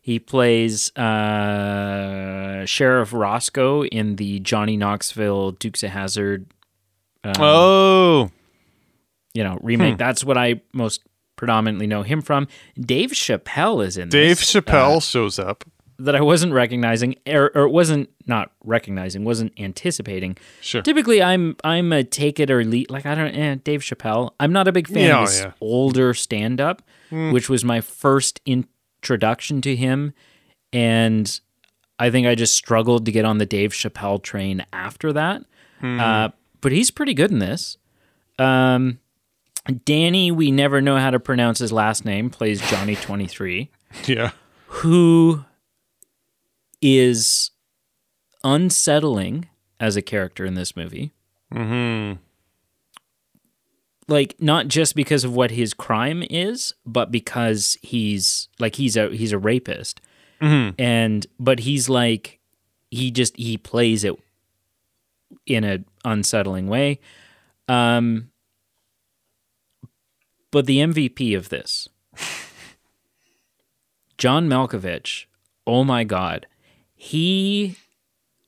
He plays uh, Sheriff Roscoe in the Johnny Knoxville Dukes of Hazzard, oh, you know, remake. Hmm. That's what I most predominantly know him from. Dave Chappelle is in Dave this, Chappelle shows up. that I wasn't recognizing, or, or wasn't not recognizing, wasn't anticipating. Sure. Typically, I'm I'm a take it or leave. Like I don't, eh, Dave Chappelle. I'm not a big fan Yeah, of his yeah. older stand up, which was my first introduction to him, and I think I just struggled to get on the Dave Chappelle train after that. Uh, but he's pretty good in this. Um, Danny, we never know how to pronounce his last name, plays Johnny Twenty Three Yeah. who is unsettling as a character in this movie. Mm-hmm. Like not just because of what his crime is, but because he's like he's a he's a rapist. And but he's like he just he plays it in a unsettling way. Um but the MVP of this John Malkovich, oh my God, he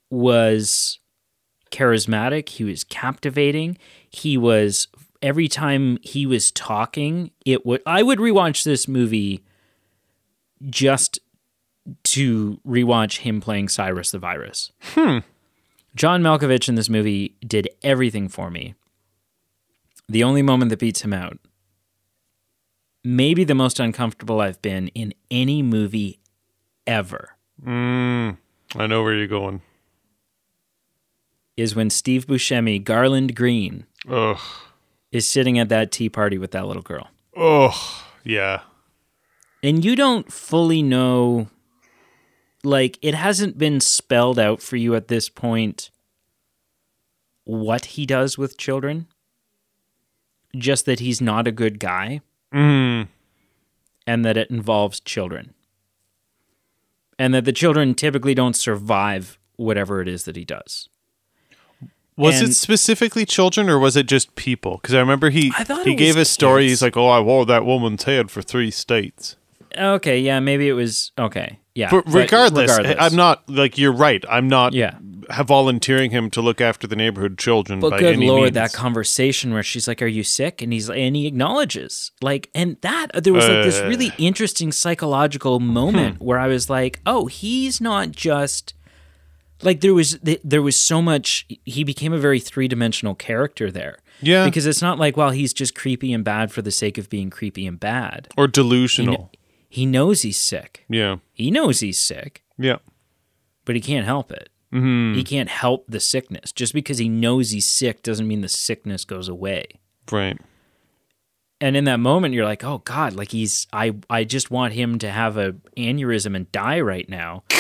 was charismatic. He was captivating. He was every time he was talking, it would. I would rewatch this movie just to rewatch him playing Cyrus the Virus. Hmm. John Malkovich in this movie did everything for me. The only moment that beats him out maybe the most uncomfortable I've been in any movie ever Mm, I know where you're going. is when Steve Buscemi, Garland Green, Ugh. is sitting at that tea party with that little girl. Oh, yeah. And you don't fully know, like, it hasn't been spelled out for you at this point what he does with children, just that he's not a good guy Mm. and that it involves children. And that the children typically don't survive whatever it is that he does. Was And- it specifically children or was it just people? Because I remember he I he gave a story. He's like, "Oh, I wore that woman's head for three states." Okay, yeah, maybe it was okay. Yeah. But regardless, regardless. I'm not like you're right. I'm not Yeah. volunteering him to look after the neighborhood children. But good lord, means. that conversation where she's like, "Are you sick?" and he's and he acknowledges like, and that there was like this Uh. really interesting psychological moment where I was like, "Oh, he's not just like there was there was so much. He became a very three dimensional character there." Yeah. because it's not like well he's just creepy and bad for the sake of being creepy and bad. or delusional. He knows he's sick. yeah, He knows he's sick, yeah, but he can't help it. Mm-hmm. He can't help the sickness. Just because he knows he's sick doesn't mean the sickness goes away. right. and in that moment you're like oh god like he's i i just want him to have a aneurysm and die right now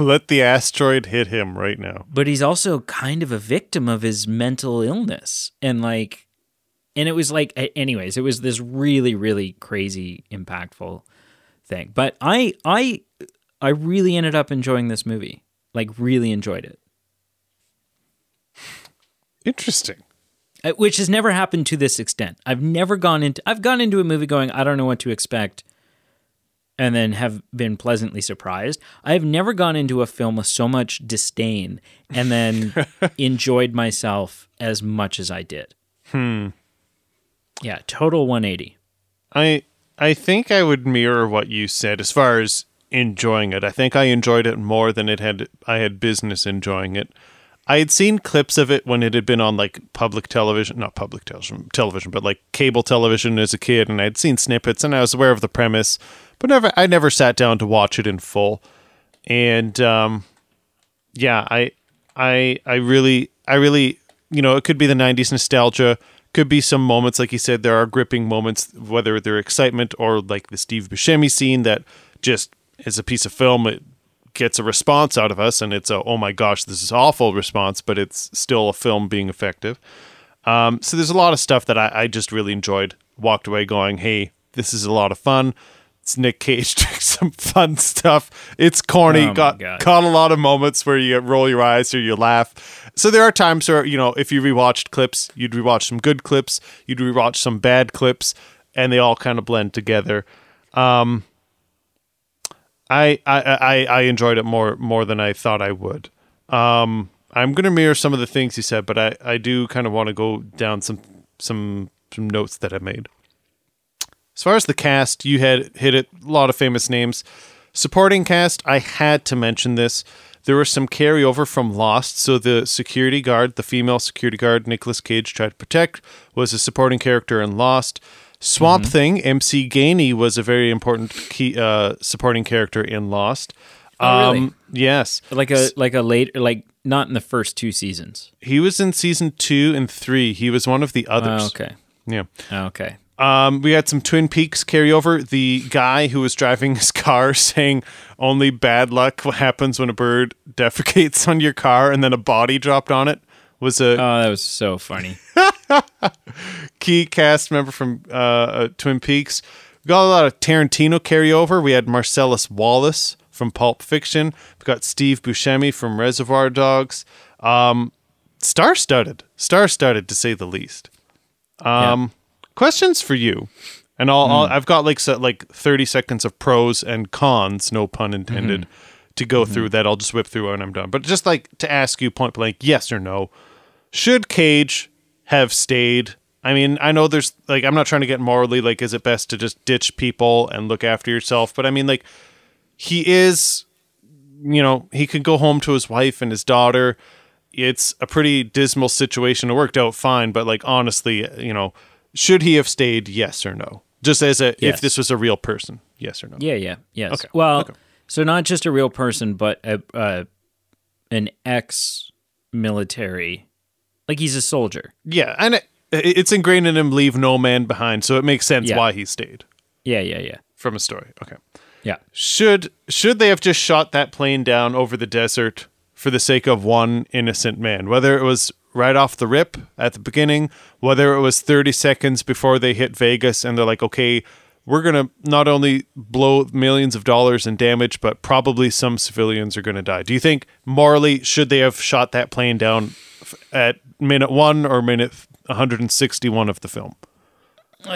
Let the asteroid hit him right now. but he's also kind of a victim of his mental illness and like and it was like anyways it was this really really crazy impactful thing but i i i really ended up enjoying this movie like really enjoyed it Interesting. Uh, which has never happened to this extent. I've never gone into I've gone into a movie going I don't know what to expect and then have been pleasantly surprised. I've never gone into a film with so much disdain and then enjoyed myself as much as I did. Hmm. Yeah, total 180. I I think I would mirror what you said as far as enjoying it. I think I enjoyed it more than it had I had business enjoying it. I had seen clips of it when it had been on like public television, not public television, television, but like cable television as a kid, and I'd seen snippets and I was aware of the premise, but never I never sat down to watch it in full. And um, yeah, I I I really I really you know it could be the '90s nostalgia, could be some moments like you said there are gripping moments, whether they're excitement or like the Steve Buscemi scene that just is a piece of film. It gets a response out of us, and it's a oh my gosh, this is awful response, but it's still a film being effective. Um, so there's a lot of stuff that I, I just really enjoyed. Walked away going, hey, this is a lot of fun. It's Nick Cage doing some fun stuff. It's corny. Oh got God. caught a lot of moments where you roll your eyes or you laugh. So there are times where you know if you rewatched clips, you'd rewatch some good clips, you'd rewatch some bad clips, and they all kind of blend together. Um, I, I I I enjoyed it more more than I thought I would. Um, I'm gonna mirror some of the things he said, but I, I do kind of want to go down some some some notes that I made. As far as the cast, you had hit it. A lot of famous names. Supporting cast, I had to mention this. There was some carryover from Lost. So the security guard, the female security guard Nicolas Cage tried to protect, was a supporting character in Lost. Swamp Thing, MC Gainey was a very important key uh, supporting character in Lost. Oh, really? Yes, Like a like a late like not in the first two seasons. he was in season two and three. He was one of the others. Oh, okay. Yeah. Okay. Um, we had some Twin Peaks carryover. The guy who was driving his car saying only bad luck what happens when a bird defecates on your car and then a body dropped on it was a Oh, that was so funny. key cast member from uh, uh, Twin Peaks. We got a lot of Tarantino carryover. We had Marcellus Wallace from Pulp Fiction. We got Steve Buscemi from Reservoir Dogs. Um, star-studded, star-studded to say the least. Um, questions for you, and I'll, I'll hmm. I've got like so, like thirty seconds of pros and cons, no pun intended, mm-hmm. to go mm-hmm. through that. I'll just whip through when I'm done. But just like to ask you point blank, yes or no, should Cage have stayed? I mean, I know there's like I'm not trying to get morally like is it best to just ditch people and look after yourself, but I mean like he is you know, he could go home to his wife and his daughter. It's a pretty dismal situation. It worked out fine, but like honestly, you know, should he have stayed? Yes or no? Just as a if this was a real person, yes or no? Yeah, yeah, yes. Okay, Well, okay. so not just a real person, but a, uh, an ex-military, like he's a soldier. Yeah, and it, it's ingrained in him leave no man behind, so it makes sense Yeah. why he stayed Yeah, yeah, yeah, from a story. Okay. yeah. Should should they have just shot that plane down over the desert for the sake of one innocent man. Whether it was right off the rip at the beginning, whether it was 30 seconds before they hit Vegas and they're like, okay, we're going to not only blow millions of dollars in damage, but probably some civilians are going to die. Do you think morally, should they have shot that plane down at minute one or minute 161 of the film? Uh,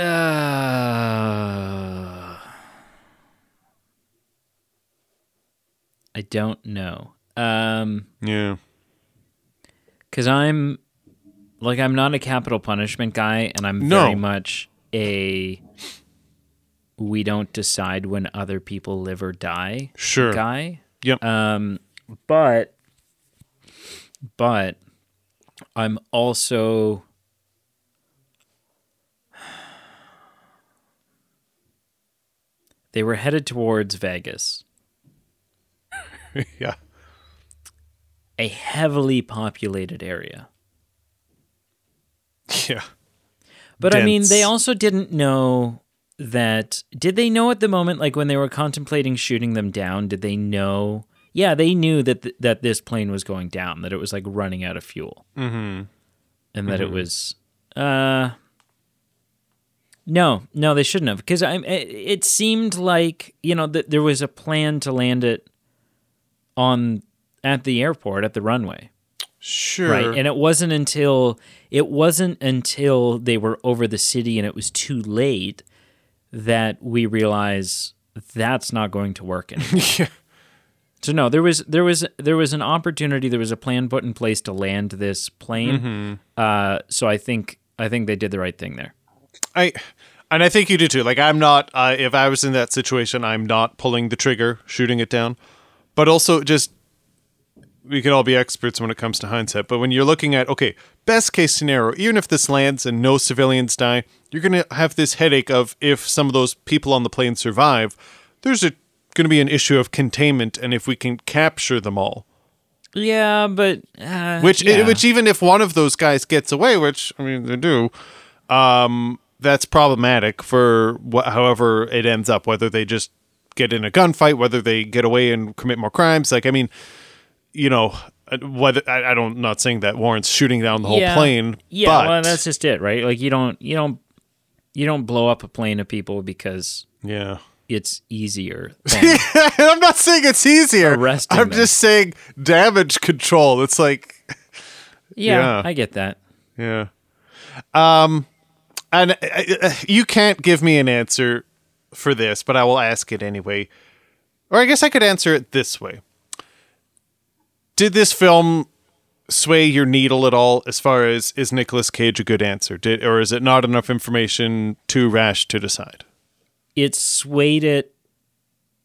I don't know. Um, Yeah. because I'm like I'm not a capital punishment guy, and I'm No. very much a we don't decide when other people live or die Sure. guy. Yep. Um, but but I'm also they were headed towards Vegas, yeah. A heavily populated area. Yeah. But I mean, they also didn't know that. Did they know at the moment, like when they were contemplating shooting them down? Did they know? Yeah, they knew that th- that this plane was going down. That it was like running out of fuel, mm-hmm. and that it was. Uh, no, no, they shouldn't have because I. It, it seemed like you know that there was a plan to land it on at the airport at the runway. Sure. Right. And it wasn't until it wasn't until they were over the city and it was too late that we realize that's not going to work anymore. yeah. so no, there was there was there was an opportunity, there was a plan put in place to land this plane. Mm-hmm. Uh, so I think I think they did the right thing there. I and I think you do too. Like I'm not. Uh, if I was in that situation, I'm not pulling the trigger, shooting it down. But also, just we can all be experts when it comes to hindsight. But when you're looking at okay, best case scenario, even if this lands and no civilians die, you're gonna have this headache of if some of those people on the plane survive. There's going to be an issue of containment, and if we can capture them all. Yeah, but uh, Which, yeah. which even if one of those guys gets away, which I mean they do, um, that's problematic for wh- however it ends up. Whether they just get in a gunfight, whether they get away and commit more crimes. Like I mean, you know, uh, whether I, I don't not saying that warrants shooting down the whole Yeah. plane. Yeah, but well, that's just it, right? Like you don't you don't you don't blow up a plane of people because yeah. it's easier. I'm not saying it's easier. Arresting I'm them. just saying damage control. It's like yeah, Yeah. I get that. Yeah. Um, and uh, uh, you can't give me an answer for this, but I will ask it anyway. Or I guess I could answer it this way. Did this film sway your needle at all as far as is Nicolas Cage a good answer? Did or is it not enough information too rash to decide? It swayed it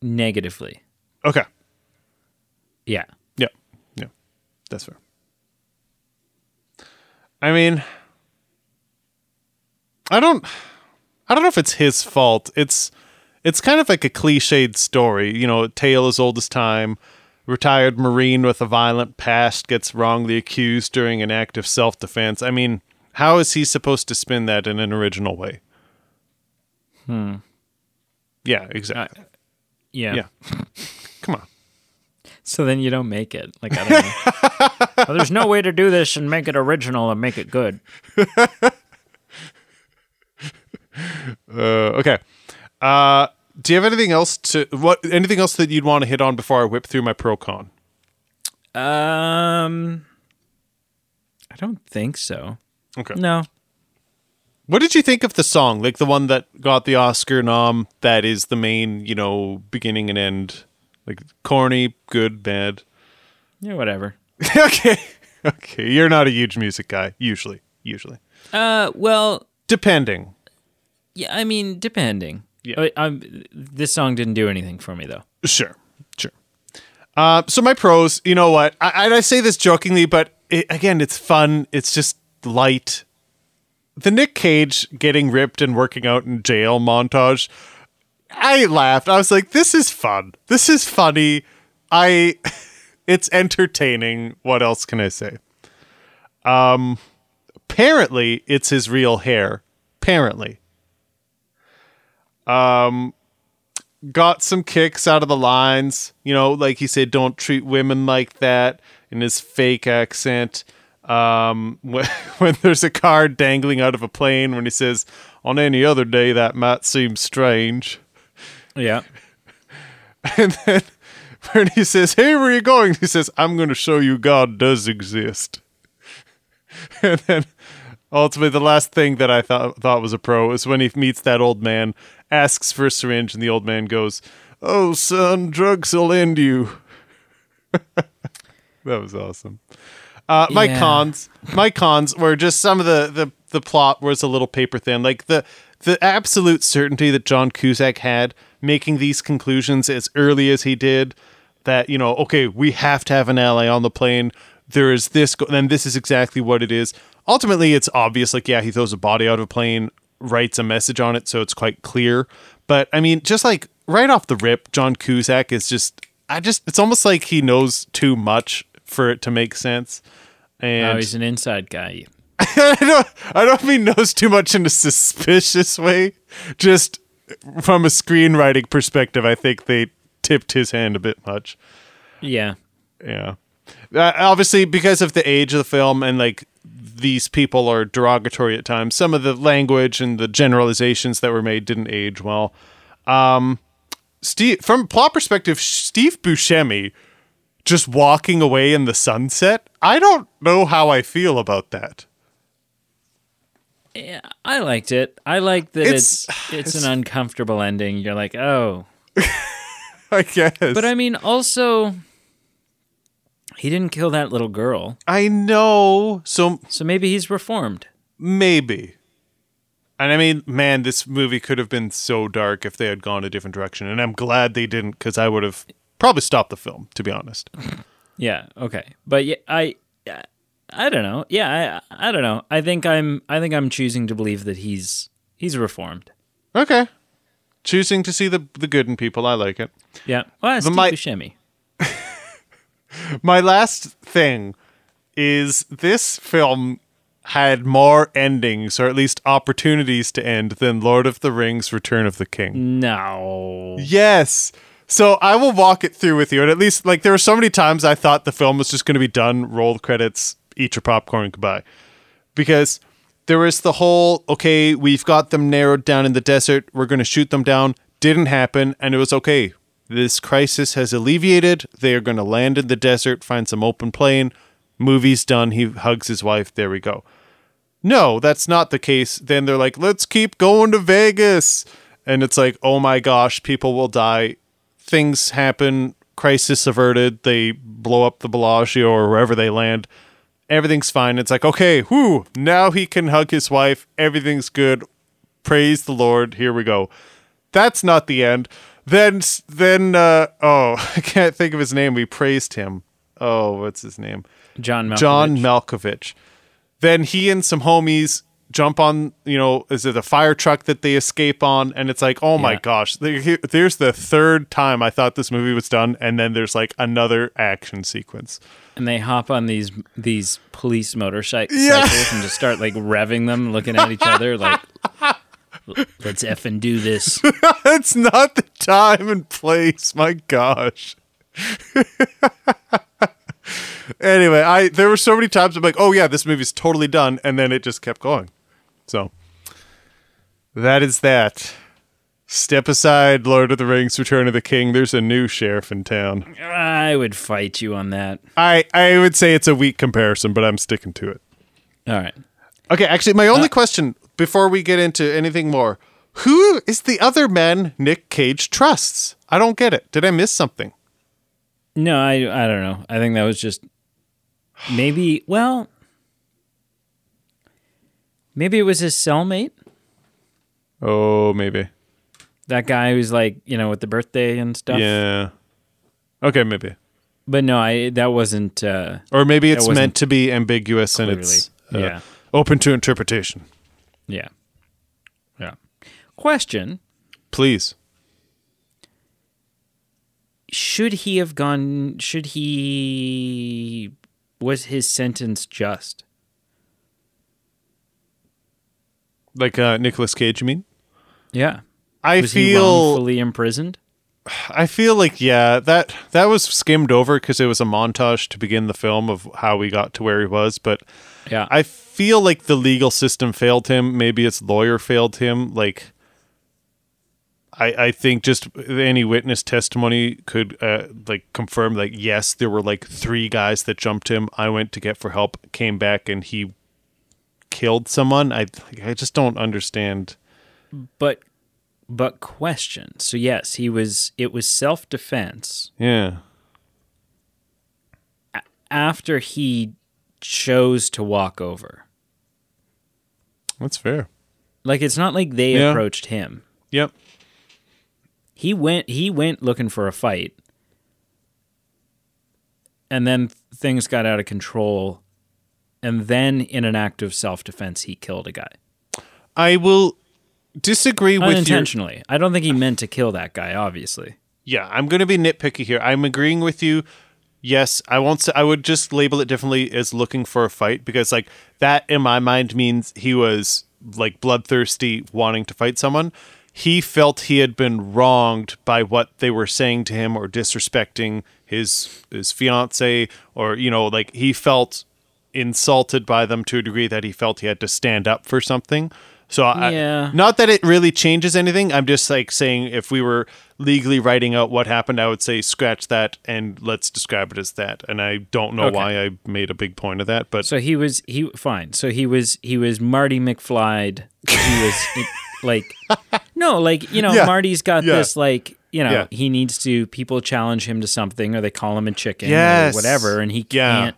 negatively. Okay. Yeah. Yeah. Yeah. That's fair. I mean I don't I don't know if it's his fault. It's it's kind of like a cliched story, you know, a tale as old as time. Retired Marine with a violent past gets wrongly accused during an act of self defense. I mean, how is he supposed to spin that in an original way? Hmm. Yeah, exactly. Yeah. yeah. Come on. So then you don't make it. Like I don't know. There's no way to do this and make it original and make it good. Uh, okay. Uh, do you have anything else to what? Anything else that you'd want to hit on before I whip through my pro con? Um I don't think so. Okay. No. What did you think of the song? Like the one that got the Oscar nom? That is the main, you know, beginning and end. Like corny, good, bad. Yeah, whatever. okay. Okay. You're not a huge music guy. Usually. Usually. Uh well, Depending. yeah, I mean, depending. Yeah. I, I'm, this song didn't do anything for me though. Sure, sure. Uh, so my pros, you know what? I, I say this jokingly, but it, again, it's fun. It's just light. The Nick Cage getting ripped and working out in jail montage. I laughed. I was like, "This is fun. This is funny. I, it's entertaining. What else can I say?" Um, apparently, it's his real hair. Apparently, got some kicks out of the lines. You know, like he said, don't treat women like that. in his fake accent. Um, when, when there's a card dangling out of a plane, when he says, "On any other day, that might seem strange," Yeah. and then when he says, "Hey, where are you going?" He says, "I'm going to show you God does exist." and then ultimately, the last thing that I thought thought was a pro is when he meets that old man, asks for a syringe, and the old man goes, "Oh, son, drugs will end you." that was awesome. Uh, my Yeah. cons, my cons were just some of the, the the plot was a little paper thin. Like the the absolute certainty that John Cusack had making these conclusions as early as he did. That you know, okay, we have to have an ally on the plane. There is this, go- then this is exactly what it is. Ultimately, it's obvious. Like, yeah, he throws a body out of a plane, writes a message on it, so it's quite clear. But I mean, just like right off the rip, John Cusack is just. I just. It's almost like he knows too much for it to make sense. And Oh, he's an inside guy. I don't I don't mean knows too much in a suspicious way. Just from a screenwriting perspective, I think they tipped his hand a bit much. Yeah. Yeah. Uh, obviously because of the age of the film and like these people are derogatory at times. Some of the language and the generalizations that were made didn't age well. Um Steve from plot perspective, Steve Buscemi just walking away in the sunset. I don't know how I feel about that. Yeah, I liked it. I like that It's- it's it's, an uncomfortable ending. You're like, oh, I guess. but I mean, also, he didn't kill that little girl, I know. So so maybe he's reformed. maybe. And I mean, man, this movie could have been so dark if they had gone a different direction. And I'm glad they didn't because I would have probably stopped the film, to be honest. Yeah. Okay. But yeah, I, I don't know. Yeah, I, I don't know. I think I'm, I think I'm choosing to believe that he's, he's reformed. Okay. Choosing to see the, the good in people. I like it. Yeah. Well, Steve my- Buscemi. My last thing is this film had more endings, or at least opportunities to end, than Lord of the Rings Return of the King. No. Yes. So I will walk it through with you. And at least, like, there were so many times I thought the film was just going to be done, roll the credits, eat your popcorn, goodbye. Because there was the whole, okay, we've got them narrowed down in the desert, we're going to shoot them down. Didn't happen. And it was okay. This crisis has alleviated. They are going to land in the desert, find some open plain. Movie's done. He hugs his wife. There we go. No, that's not the case. Then they're like, let's keep going to Vegas. And it's like, oh my gosh, people will die. Things happen. Crisis averted. They blow up the Bellagio or wherever they land. Everything's fine. It's like, okay, whoo, now he can hug his wife. Everything's good. Praise the Lord. Here we go. That's not the end. Then, then, uh, oh, I can't think of his name. We praised him. Oh, what's his name? John Malkovich. John Malkovich. Then he and some homies jump on, you know, is it a fire truck that they escape on? And it's like, oh my Yeah. gosh, there's the third time I thought this movie was done, and then there's like another action sequence. and they hop on these these police motorcycles Yeah. and just start like revving them, looking at each other like, "Let's effing do this." It's not the time and place. My gosh. anyway, I there were so many times I'm like, oh yeah, this movie's totally done, and then it just kept going. So that is that. Step aside, Lord of the Rings: Return of the King. There's a new sheriff in town. I would fight you on that. I I would say it's a weak comparison, but I'm sticking to it. All right. Okay, actually, my only uh, question before we get into anything more: Who is the other man Nick Cage trusts? I don't get it. Did I miss something? No, I I don't know. I think that was just maybe. Well, maybe it was his cellmate. Oh, maybe. That guy who's like you know with the birthday and stuff. Yeah. Okay, maybe. But no, I that wasn't. uh Or maybe it's meant to be ambiguous and it's uh, yeah. open to interpretation. Yeah. Yeah. Question: Please. Should he have gone? Should he? Was his sentence just? Like uh, Nicolas Cage, you mean? Yeah. I Was feel wrongfully imprisoned? I feel like yeah, that that was skimmed over because it was a montage to begin the film of how we got to where he was. But Yeah. I feel like the legal system failed him. Maybe his lawyer failed him. Like, I I think just any witness testimony could uh, like confirm like yes, there were like three guys that jumped him. I went to get for help, came back, and he killed someone. I I just don't understand. but but question. So yes, he was it was self-defense Yeah. after he chose to walk over. That's fair. Like it's not like they Yeah. approached him. Yep. He went he went looking for a fight. And then things got out of control. And then in an act of self-defense he killed a guy. I will disagree with your Unintentionally. I don't think he meant to kill that guy, obviously. Yeah, I'm going to be nitpicky here. I'm agreeing with you. Yes, I won't say I would just label it differently as looking for a fight because like that in my mind means he was like bloodthirsty wanting to fight someone. He felt he had been wronged by what they were saying to him or disrespecting his his fiance or you know like he felt insulted by them to a degree that he felt he had to stand up for something. So I, Yeah. not that it really changes anything. I'm just like saying if we were legally writing out what happened, I would say scratch that and let's describe it as that. And I don't know Okay. why I made a big point of that, but So he was he fine. So he was he was Marty McFly. He was it- like no, like you know Yeah. Marty's got Yeah. this like you know Yeah. he needs to people challenge him to something or they call him a chicken Yes. or whatever and he can't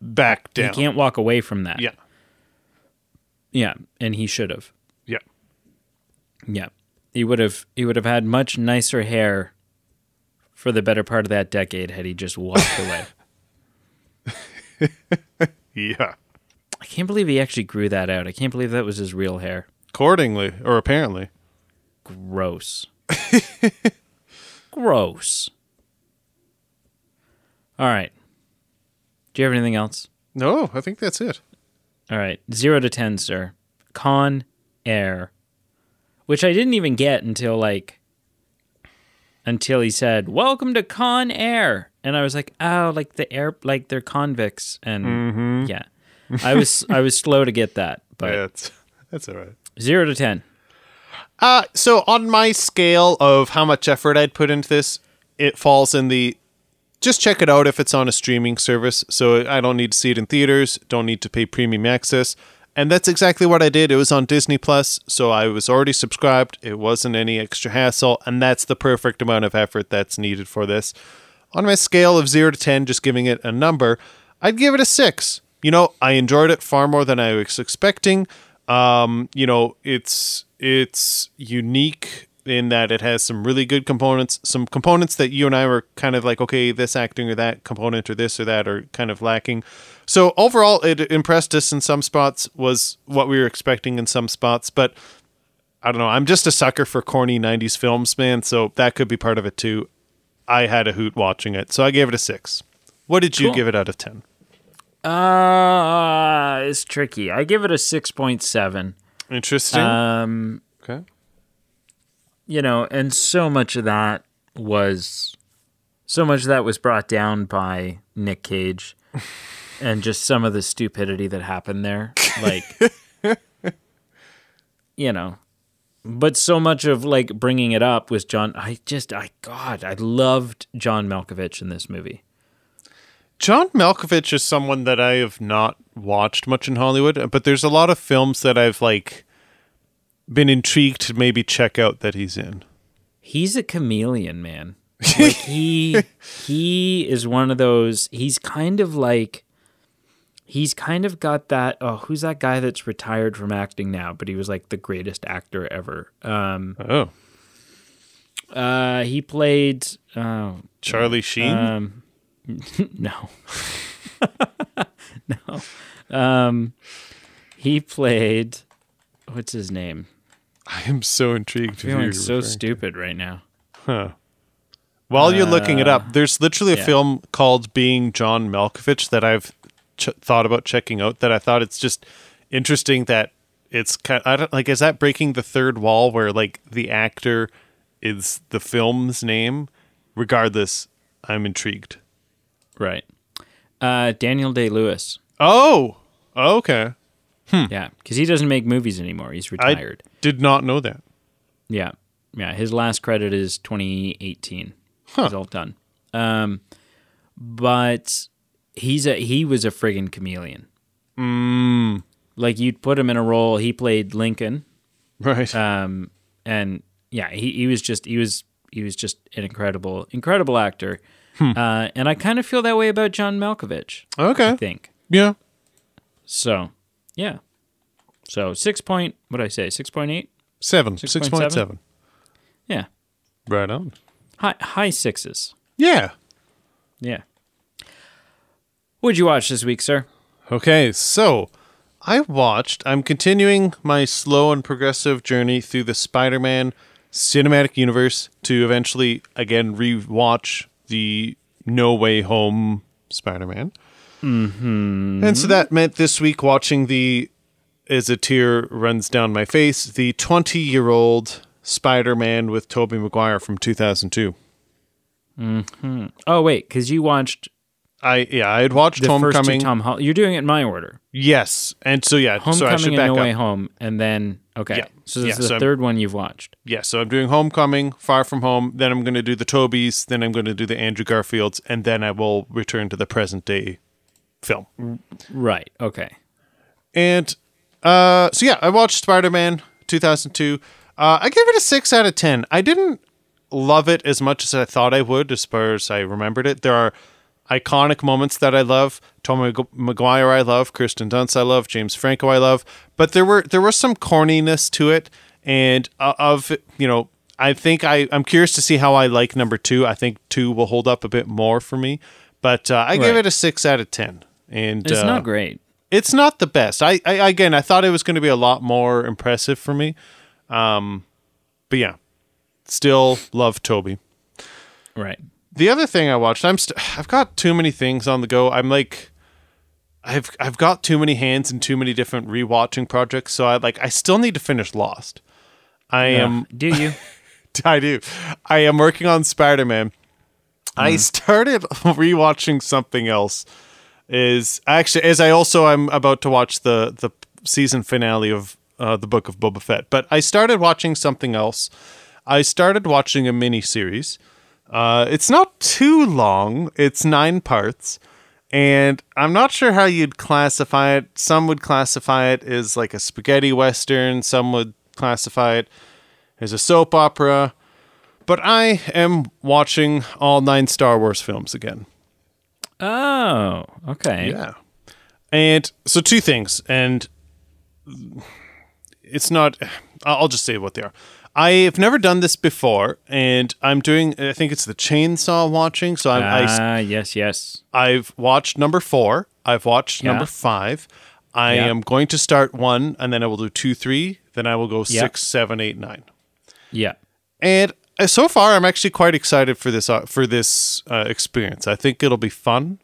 back down. he can't walk away from that. Yeah, Yeah, and he should have. yeah. Yeah. He would have he would have had much nicer hair for the better part of that decade had he just walked away. Yeah. I can't believe he actually grew that out. I can't believe that was his real hair. Accordingly, or apparently. Gross. Gross. All right. Do you have anything else? No, I think that's it. All right. Zero to 10, sir. Con Air. Which I didn't even get until like, until he said, Welcome to Con Air. And I was like, Oh, like the air, like they're convicts. And yeah. I was, I was slow to get that, but Yeah, that's that's all right. zero to 10. Uh, so on my scale of how much effort I'd put into this, it falls in the just check it out if it's on a streaming service. So I don't need to see it in theaters, don't need to pay premium access. And that's exactly what I did. It was on Disney Plus, so I was already subscribed. It wasn't any extra hassle, and that's the perfect amount of effort that's needed for this. On my scale of 0 to 10, just giving it a number, I'd give it a 6. You know, I enjoyed it far more than I was expecting. Um, you know, it's it's unique in that it has some really good components, some components that you and I were kind of like, okay, this acting or that component or this or that are kind of lacking. So overall, it impressed us in some spots, was what we were expecting in some spots, but I don't know. I'm just a sucker for corny 90s films, man, so that could be part of it too. I had a hoot watching it, so I gave it a six. What did you Cool. give it out of 10? Uh, it's tricky. I give it a 6.7. Interesting. Um, okay. You know, and so much of that was so much of that was brought down by Nick Cage and just some of the stupidity that happened there. Like you know. But so much of like bringing it up was John I just I god, I loved John Malkovich in this movie. John Malkovich is someone that I have not watched much in Hollywood, but there's a lot of films that I've like been intrigued to maybe check out that he's in. He's a chameleon, man. Like he he is one of those he's kind of like he's kind of got that oh who's that guy that's retired from acting now but he was like the greatest actor ever um Oh, uh he played oh Charlie Sheen. um no no um he played what's his name I am so intrigued. to feeling so stupid right now While you're looking it up, there's literally a yeah. film called Being John Malkovich that I've ch- thought about checking out. That I thought it's just interesting that it's kind. I don't like. Is that breaking the third wall where like the actor is the film's name. Regardless, I'm intrigued. Right. Uh, Daniel Day Lewis. Oh, okay. Yeah, because he doesn't make movies anymore. He's I retired. Did not know that. Yeah, yeah. His last credit is 2018. Huh. He's all done. Um, but he's a he was a friggin' chameleon. Mm, Like you'd put him in a role. He played Lincoln. right. Um, and yeah, he, he was just he was he was just an incredible incredible actor. Uh, and I kind of feel that way about John Malkovich. Okay. I think Yeah. so. Yeah. So six point. What did I say? Six point eight. Seven. 6.7? Six point seven. Yeah. Right on. High high sixes. Yeah. Yeah. What'd you watch this week, sir? Okay, so I watched, I'm continuing my slow and progressive journey through the Spider Man cinematic universe to eventually, again, rewatch the No Way Home Spider Man. Mm-hmm. And so that meant this week watching the, as a tear runs down my face, the 20 year old Spider Man with Tobey Maguire from 2002. Mm-hmm. Oh wait, because you watched I yeah, I had watched the Homecoming. Tom Holland. You're doing it in my order. yes, and so yeah, so I Homecoming should and back No up. Way Home, and then okay. Yeah. So this Yeah, is the so I'm- third one you've watched. Yeah, so I'm doing Homecoming, Far From Home, then I'm going to do the Tobys, then I'm going to do the Andrew Garfields, and then I will return to the present day film. Right. Okay. And uh, so yeah, I watched Spider Man 2002. Uh, I gave it a six out of ten. I didn't love it as much as I thought I would, as far as I remembered it. There are iconic moments that I love. Tom Maguire I love, Kirsten Dunst I love, James Franco I love, but there were there was some corniness to it, and uh, of you know. I think I, I'm curious to see how I like number two. I think two will hold up a bit more for me, but uh, I gave it a six out of ten. And It's uh, not great. It's not the best. I, I again, I thought it was going to be a lot more impressive for me. Um, but yeah, still love Toby. Right. The other thing I watched, I'm st- I've got too many things on the go. I'm like, I've I've got too many hands and too many different rewatching projects. So I like I still need to finish Lost. I am do you? I do. I am working on Spider Man. Mm-hmm. I started rewatching something else. Is actually as I also I'm about to watch the the season finale of uh, the Book of Boba Fett, but I started watching something else. I started watching a mini series. Uh, it's not too long. It's nine parts, and I'm not sure how you'd classify it. Some would classify it as like a spaghetti western. Some would classify it as a soap opera. But I am watching all nine Star Wars films again. Oh, okay. Yeah. And so two things, and it's not. I'll just say what they are. I have never done this before, and I'm doing. I think it's the chainsaw watching. So I'm, I, Ah, yes, yes. I've watched number four. I've watched Yeah. number five. I Yeah. am going to start one, and then I will do two, three. Then I will go Yeah. six, seven, eight, nine. Yeah. And so far, I'm actually quite excited for this uh, for this uh, experience. I think it'll be fun,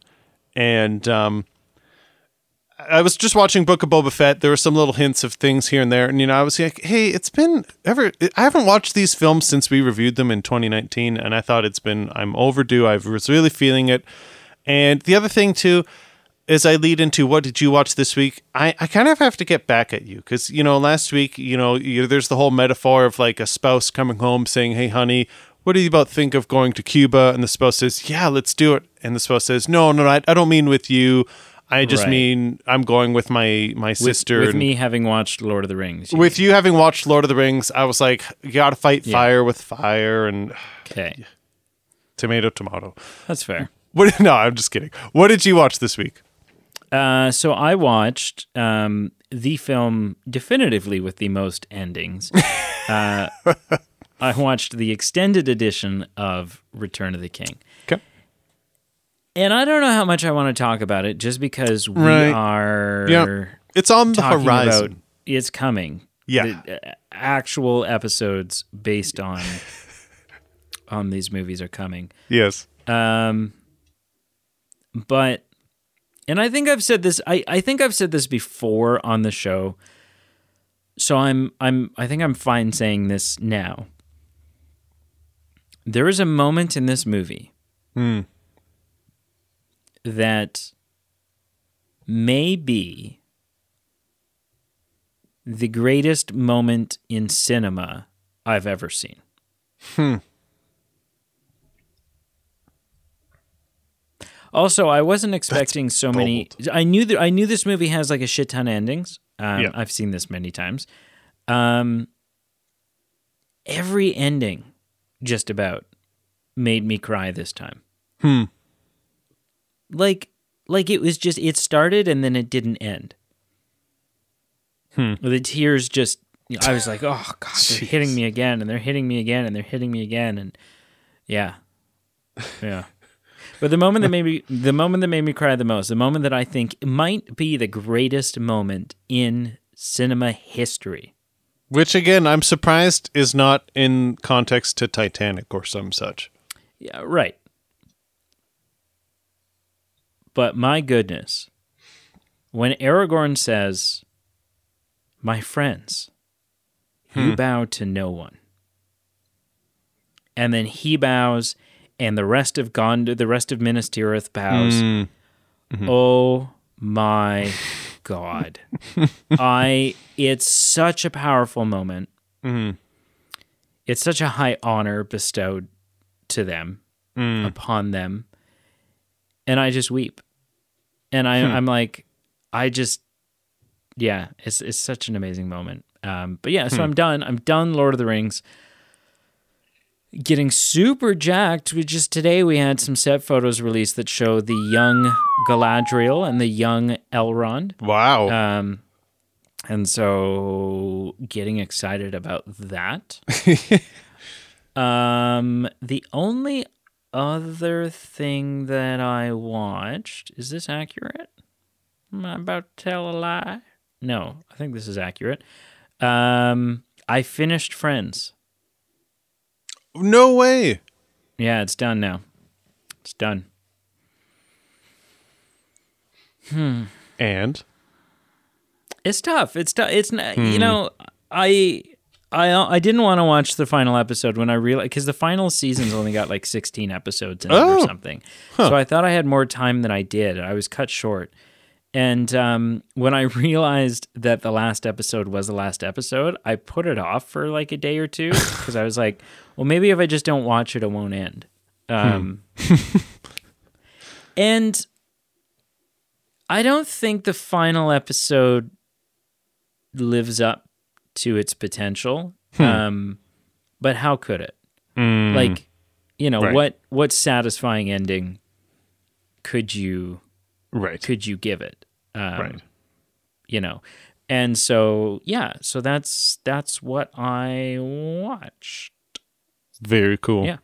and um, I was just watching Book of Boba Fett. There were some little hints of things here and there, and you know, I was like, "Hey, it's been ever. I haven't watched these films since we reviewed them in 2019, and I thought it's been I'm overdue. I was really feeling it." And the other thing too, as I lead into what did you watch this week, I, I kind of have to get back at you because you know last week you know you, there's the whole metaphor of like a spouse coming home saying, "Hey, honey." What do you about think of going to Cuba? And the spouse says, "Yeah, let's do it." And the spouse says, "No, no, I, I don't mean with you. I just Right. mean I'm going with my my With, sister." with me having watched Lord of the Rings. you with you having watched Lord of the Rings, I was like, "You got to fight Yeah. fire with fire and. Okay. tomato, tomato." That's fair. What? No, I'm just kidding. What did you watch this week? Uh, so I watched um, the film definitively with the most endings. uh, I watched the extended edition of Return of the King. Okay. And I don't know how much I want to talk about it just because we Right. are Yeah. It's on the horizon. it's coming. Yeah. The, uh, actual episodes based on on these movies are coming. yes. Um, but, and I think I've said this. I, I think I've said this before on the show. So I'm I'm I think I'm fine saying this now. There is a moment in this movie hmm. that may be the greatest moment in cinema I've ever seen. Hmm. Also, I wasn't expecting so many. I knew that I knew this movie has like a shit ton of endings. Um, Yeah. I've seen this many times. Um, every ending, just about, made me cry this time. Hmm. Like, like it was just it started and then it didn't end. Hmm. The tears just. I was like, oh god, they're hitting me again, and they're hitting me again, and they're hitting me again, and yeah, yeah. But the moment that made me the moment that made me cry the most, the moment that I think might be the greatest moment in cinema history. Which again, I'm surprised is not in context to Titanic or some such. Yeah, right. But my goodness, when Aragorn says, "My friends, you hmm. bow to no one," and then he bows, and the rest of Gondor, the rest of Minas Tirith bows. Mm. Mm-hmm. Oh my god! I. It's such a powerful moment. Mm-hmm. It's such a high honor bestowed to them mm. upon them. And i just weep. And I, hmm. i'm like i just yeah it's, it's such an amazing moment. Um, but yeah so hmm. i'm done. I'm done lord of the rings getting super jacked we just today we had some set photos released that show the young galadriel and the young elrond Wow. um, and so getting excited about that. um, the only other thing that I watched is this accurate? Am I about to tell a lie? No, I think this is accurate. Um, I finished Friends. No way. Yeah, it's done now. It's done. Hmm. And It's tough. It's tough. It's not. You know, I. I, I didn't want to watch the final episode when I realized because the final season's only got like 16 episodes in it Oh. or something. So I thought I had more time than I did. I was cut short. And um, when I realized that the last episode was the last episode, I put it off for like a day or two because I was like, well, maybe if I just don't watch it, it won't end. Um, and I don't think the final episode lives up to its potential. Um, but how could it? Like, you know, Right. what what satisfying ending could you right. could you give it? Um, Right. You know, and so yeah, so that's that's what I watched. Very cool. Yeah.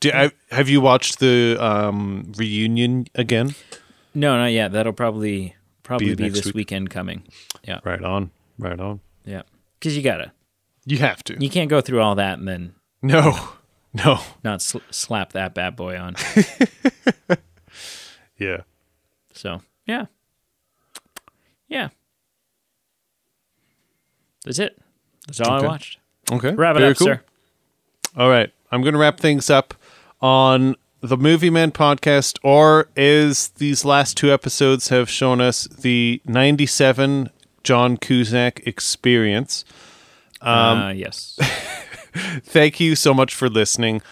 Do, I, have you watched the um, reunion again? No, not yet. That'll probably probably Be be, this week. weekend coming. Yeah, Right on. Right on. yeah. Because you gotta, You have to. you can't go through all that and then no. No. not sl- slap that bad boy on. Yeah. So yeah, yeah. That's it. That's all Okay. I watched. Okay. Wrap it Very up, cool. sir. All right. I'm going to wrap things up on the Movie Men podcast, or as these last two episodes have shown us, the 97 John Cusack experience. Um, uh, yes. Thank you so much for listening.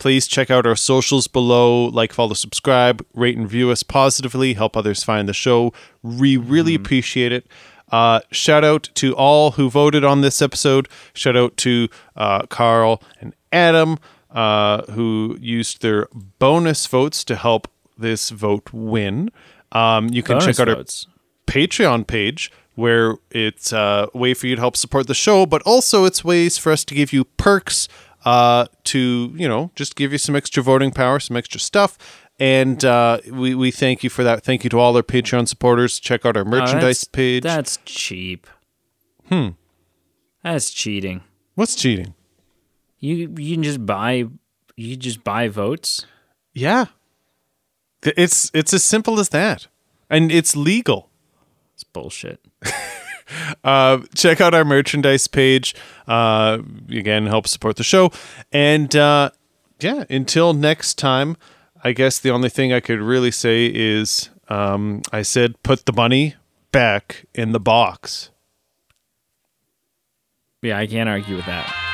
Please check out our socials below. Like, follow, subscribe, rate, and view us positively. Help others find the show. We really appreciate it. Uh, shout out to all who voted on this episode. Shout out to uh, Carl and Adam, uh, who used their bonus votes to help this vote win. Um, you can Bonus check out our. Patreon page where it's a way for you to help support the show, but also it's ways for us to give you perks uh, to, you know, just give you some extra voting power, some extra stuff. And uh, we, we thank you for that. Thank you to all our Patreon supporters. Check out our Oh, merchandise that's- page. That's cheap. Hmm. That's cheating. What's cheating? You you can just buy you just buy votes. Yeah. It's it's as simple as that. And it's legal. It's bullshit. Uh, check out our merchandise page. Uh, again, help support the show. And uh, yeah, until next time, I guess the only thing I could really say is um, I said put the money back in the box. Yeah, I can't argue with that.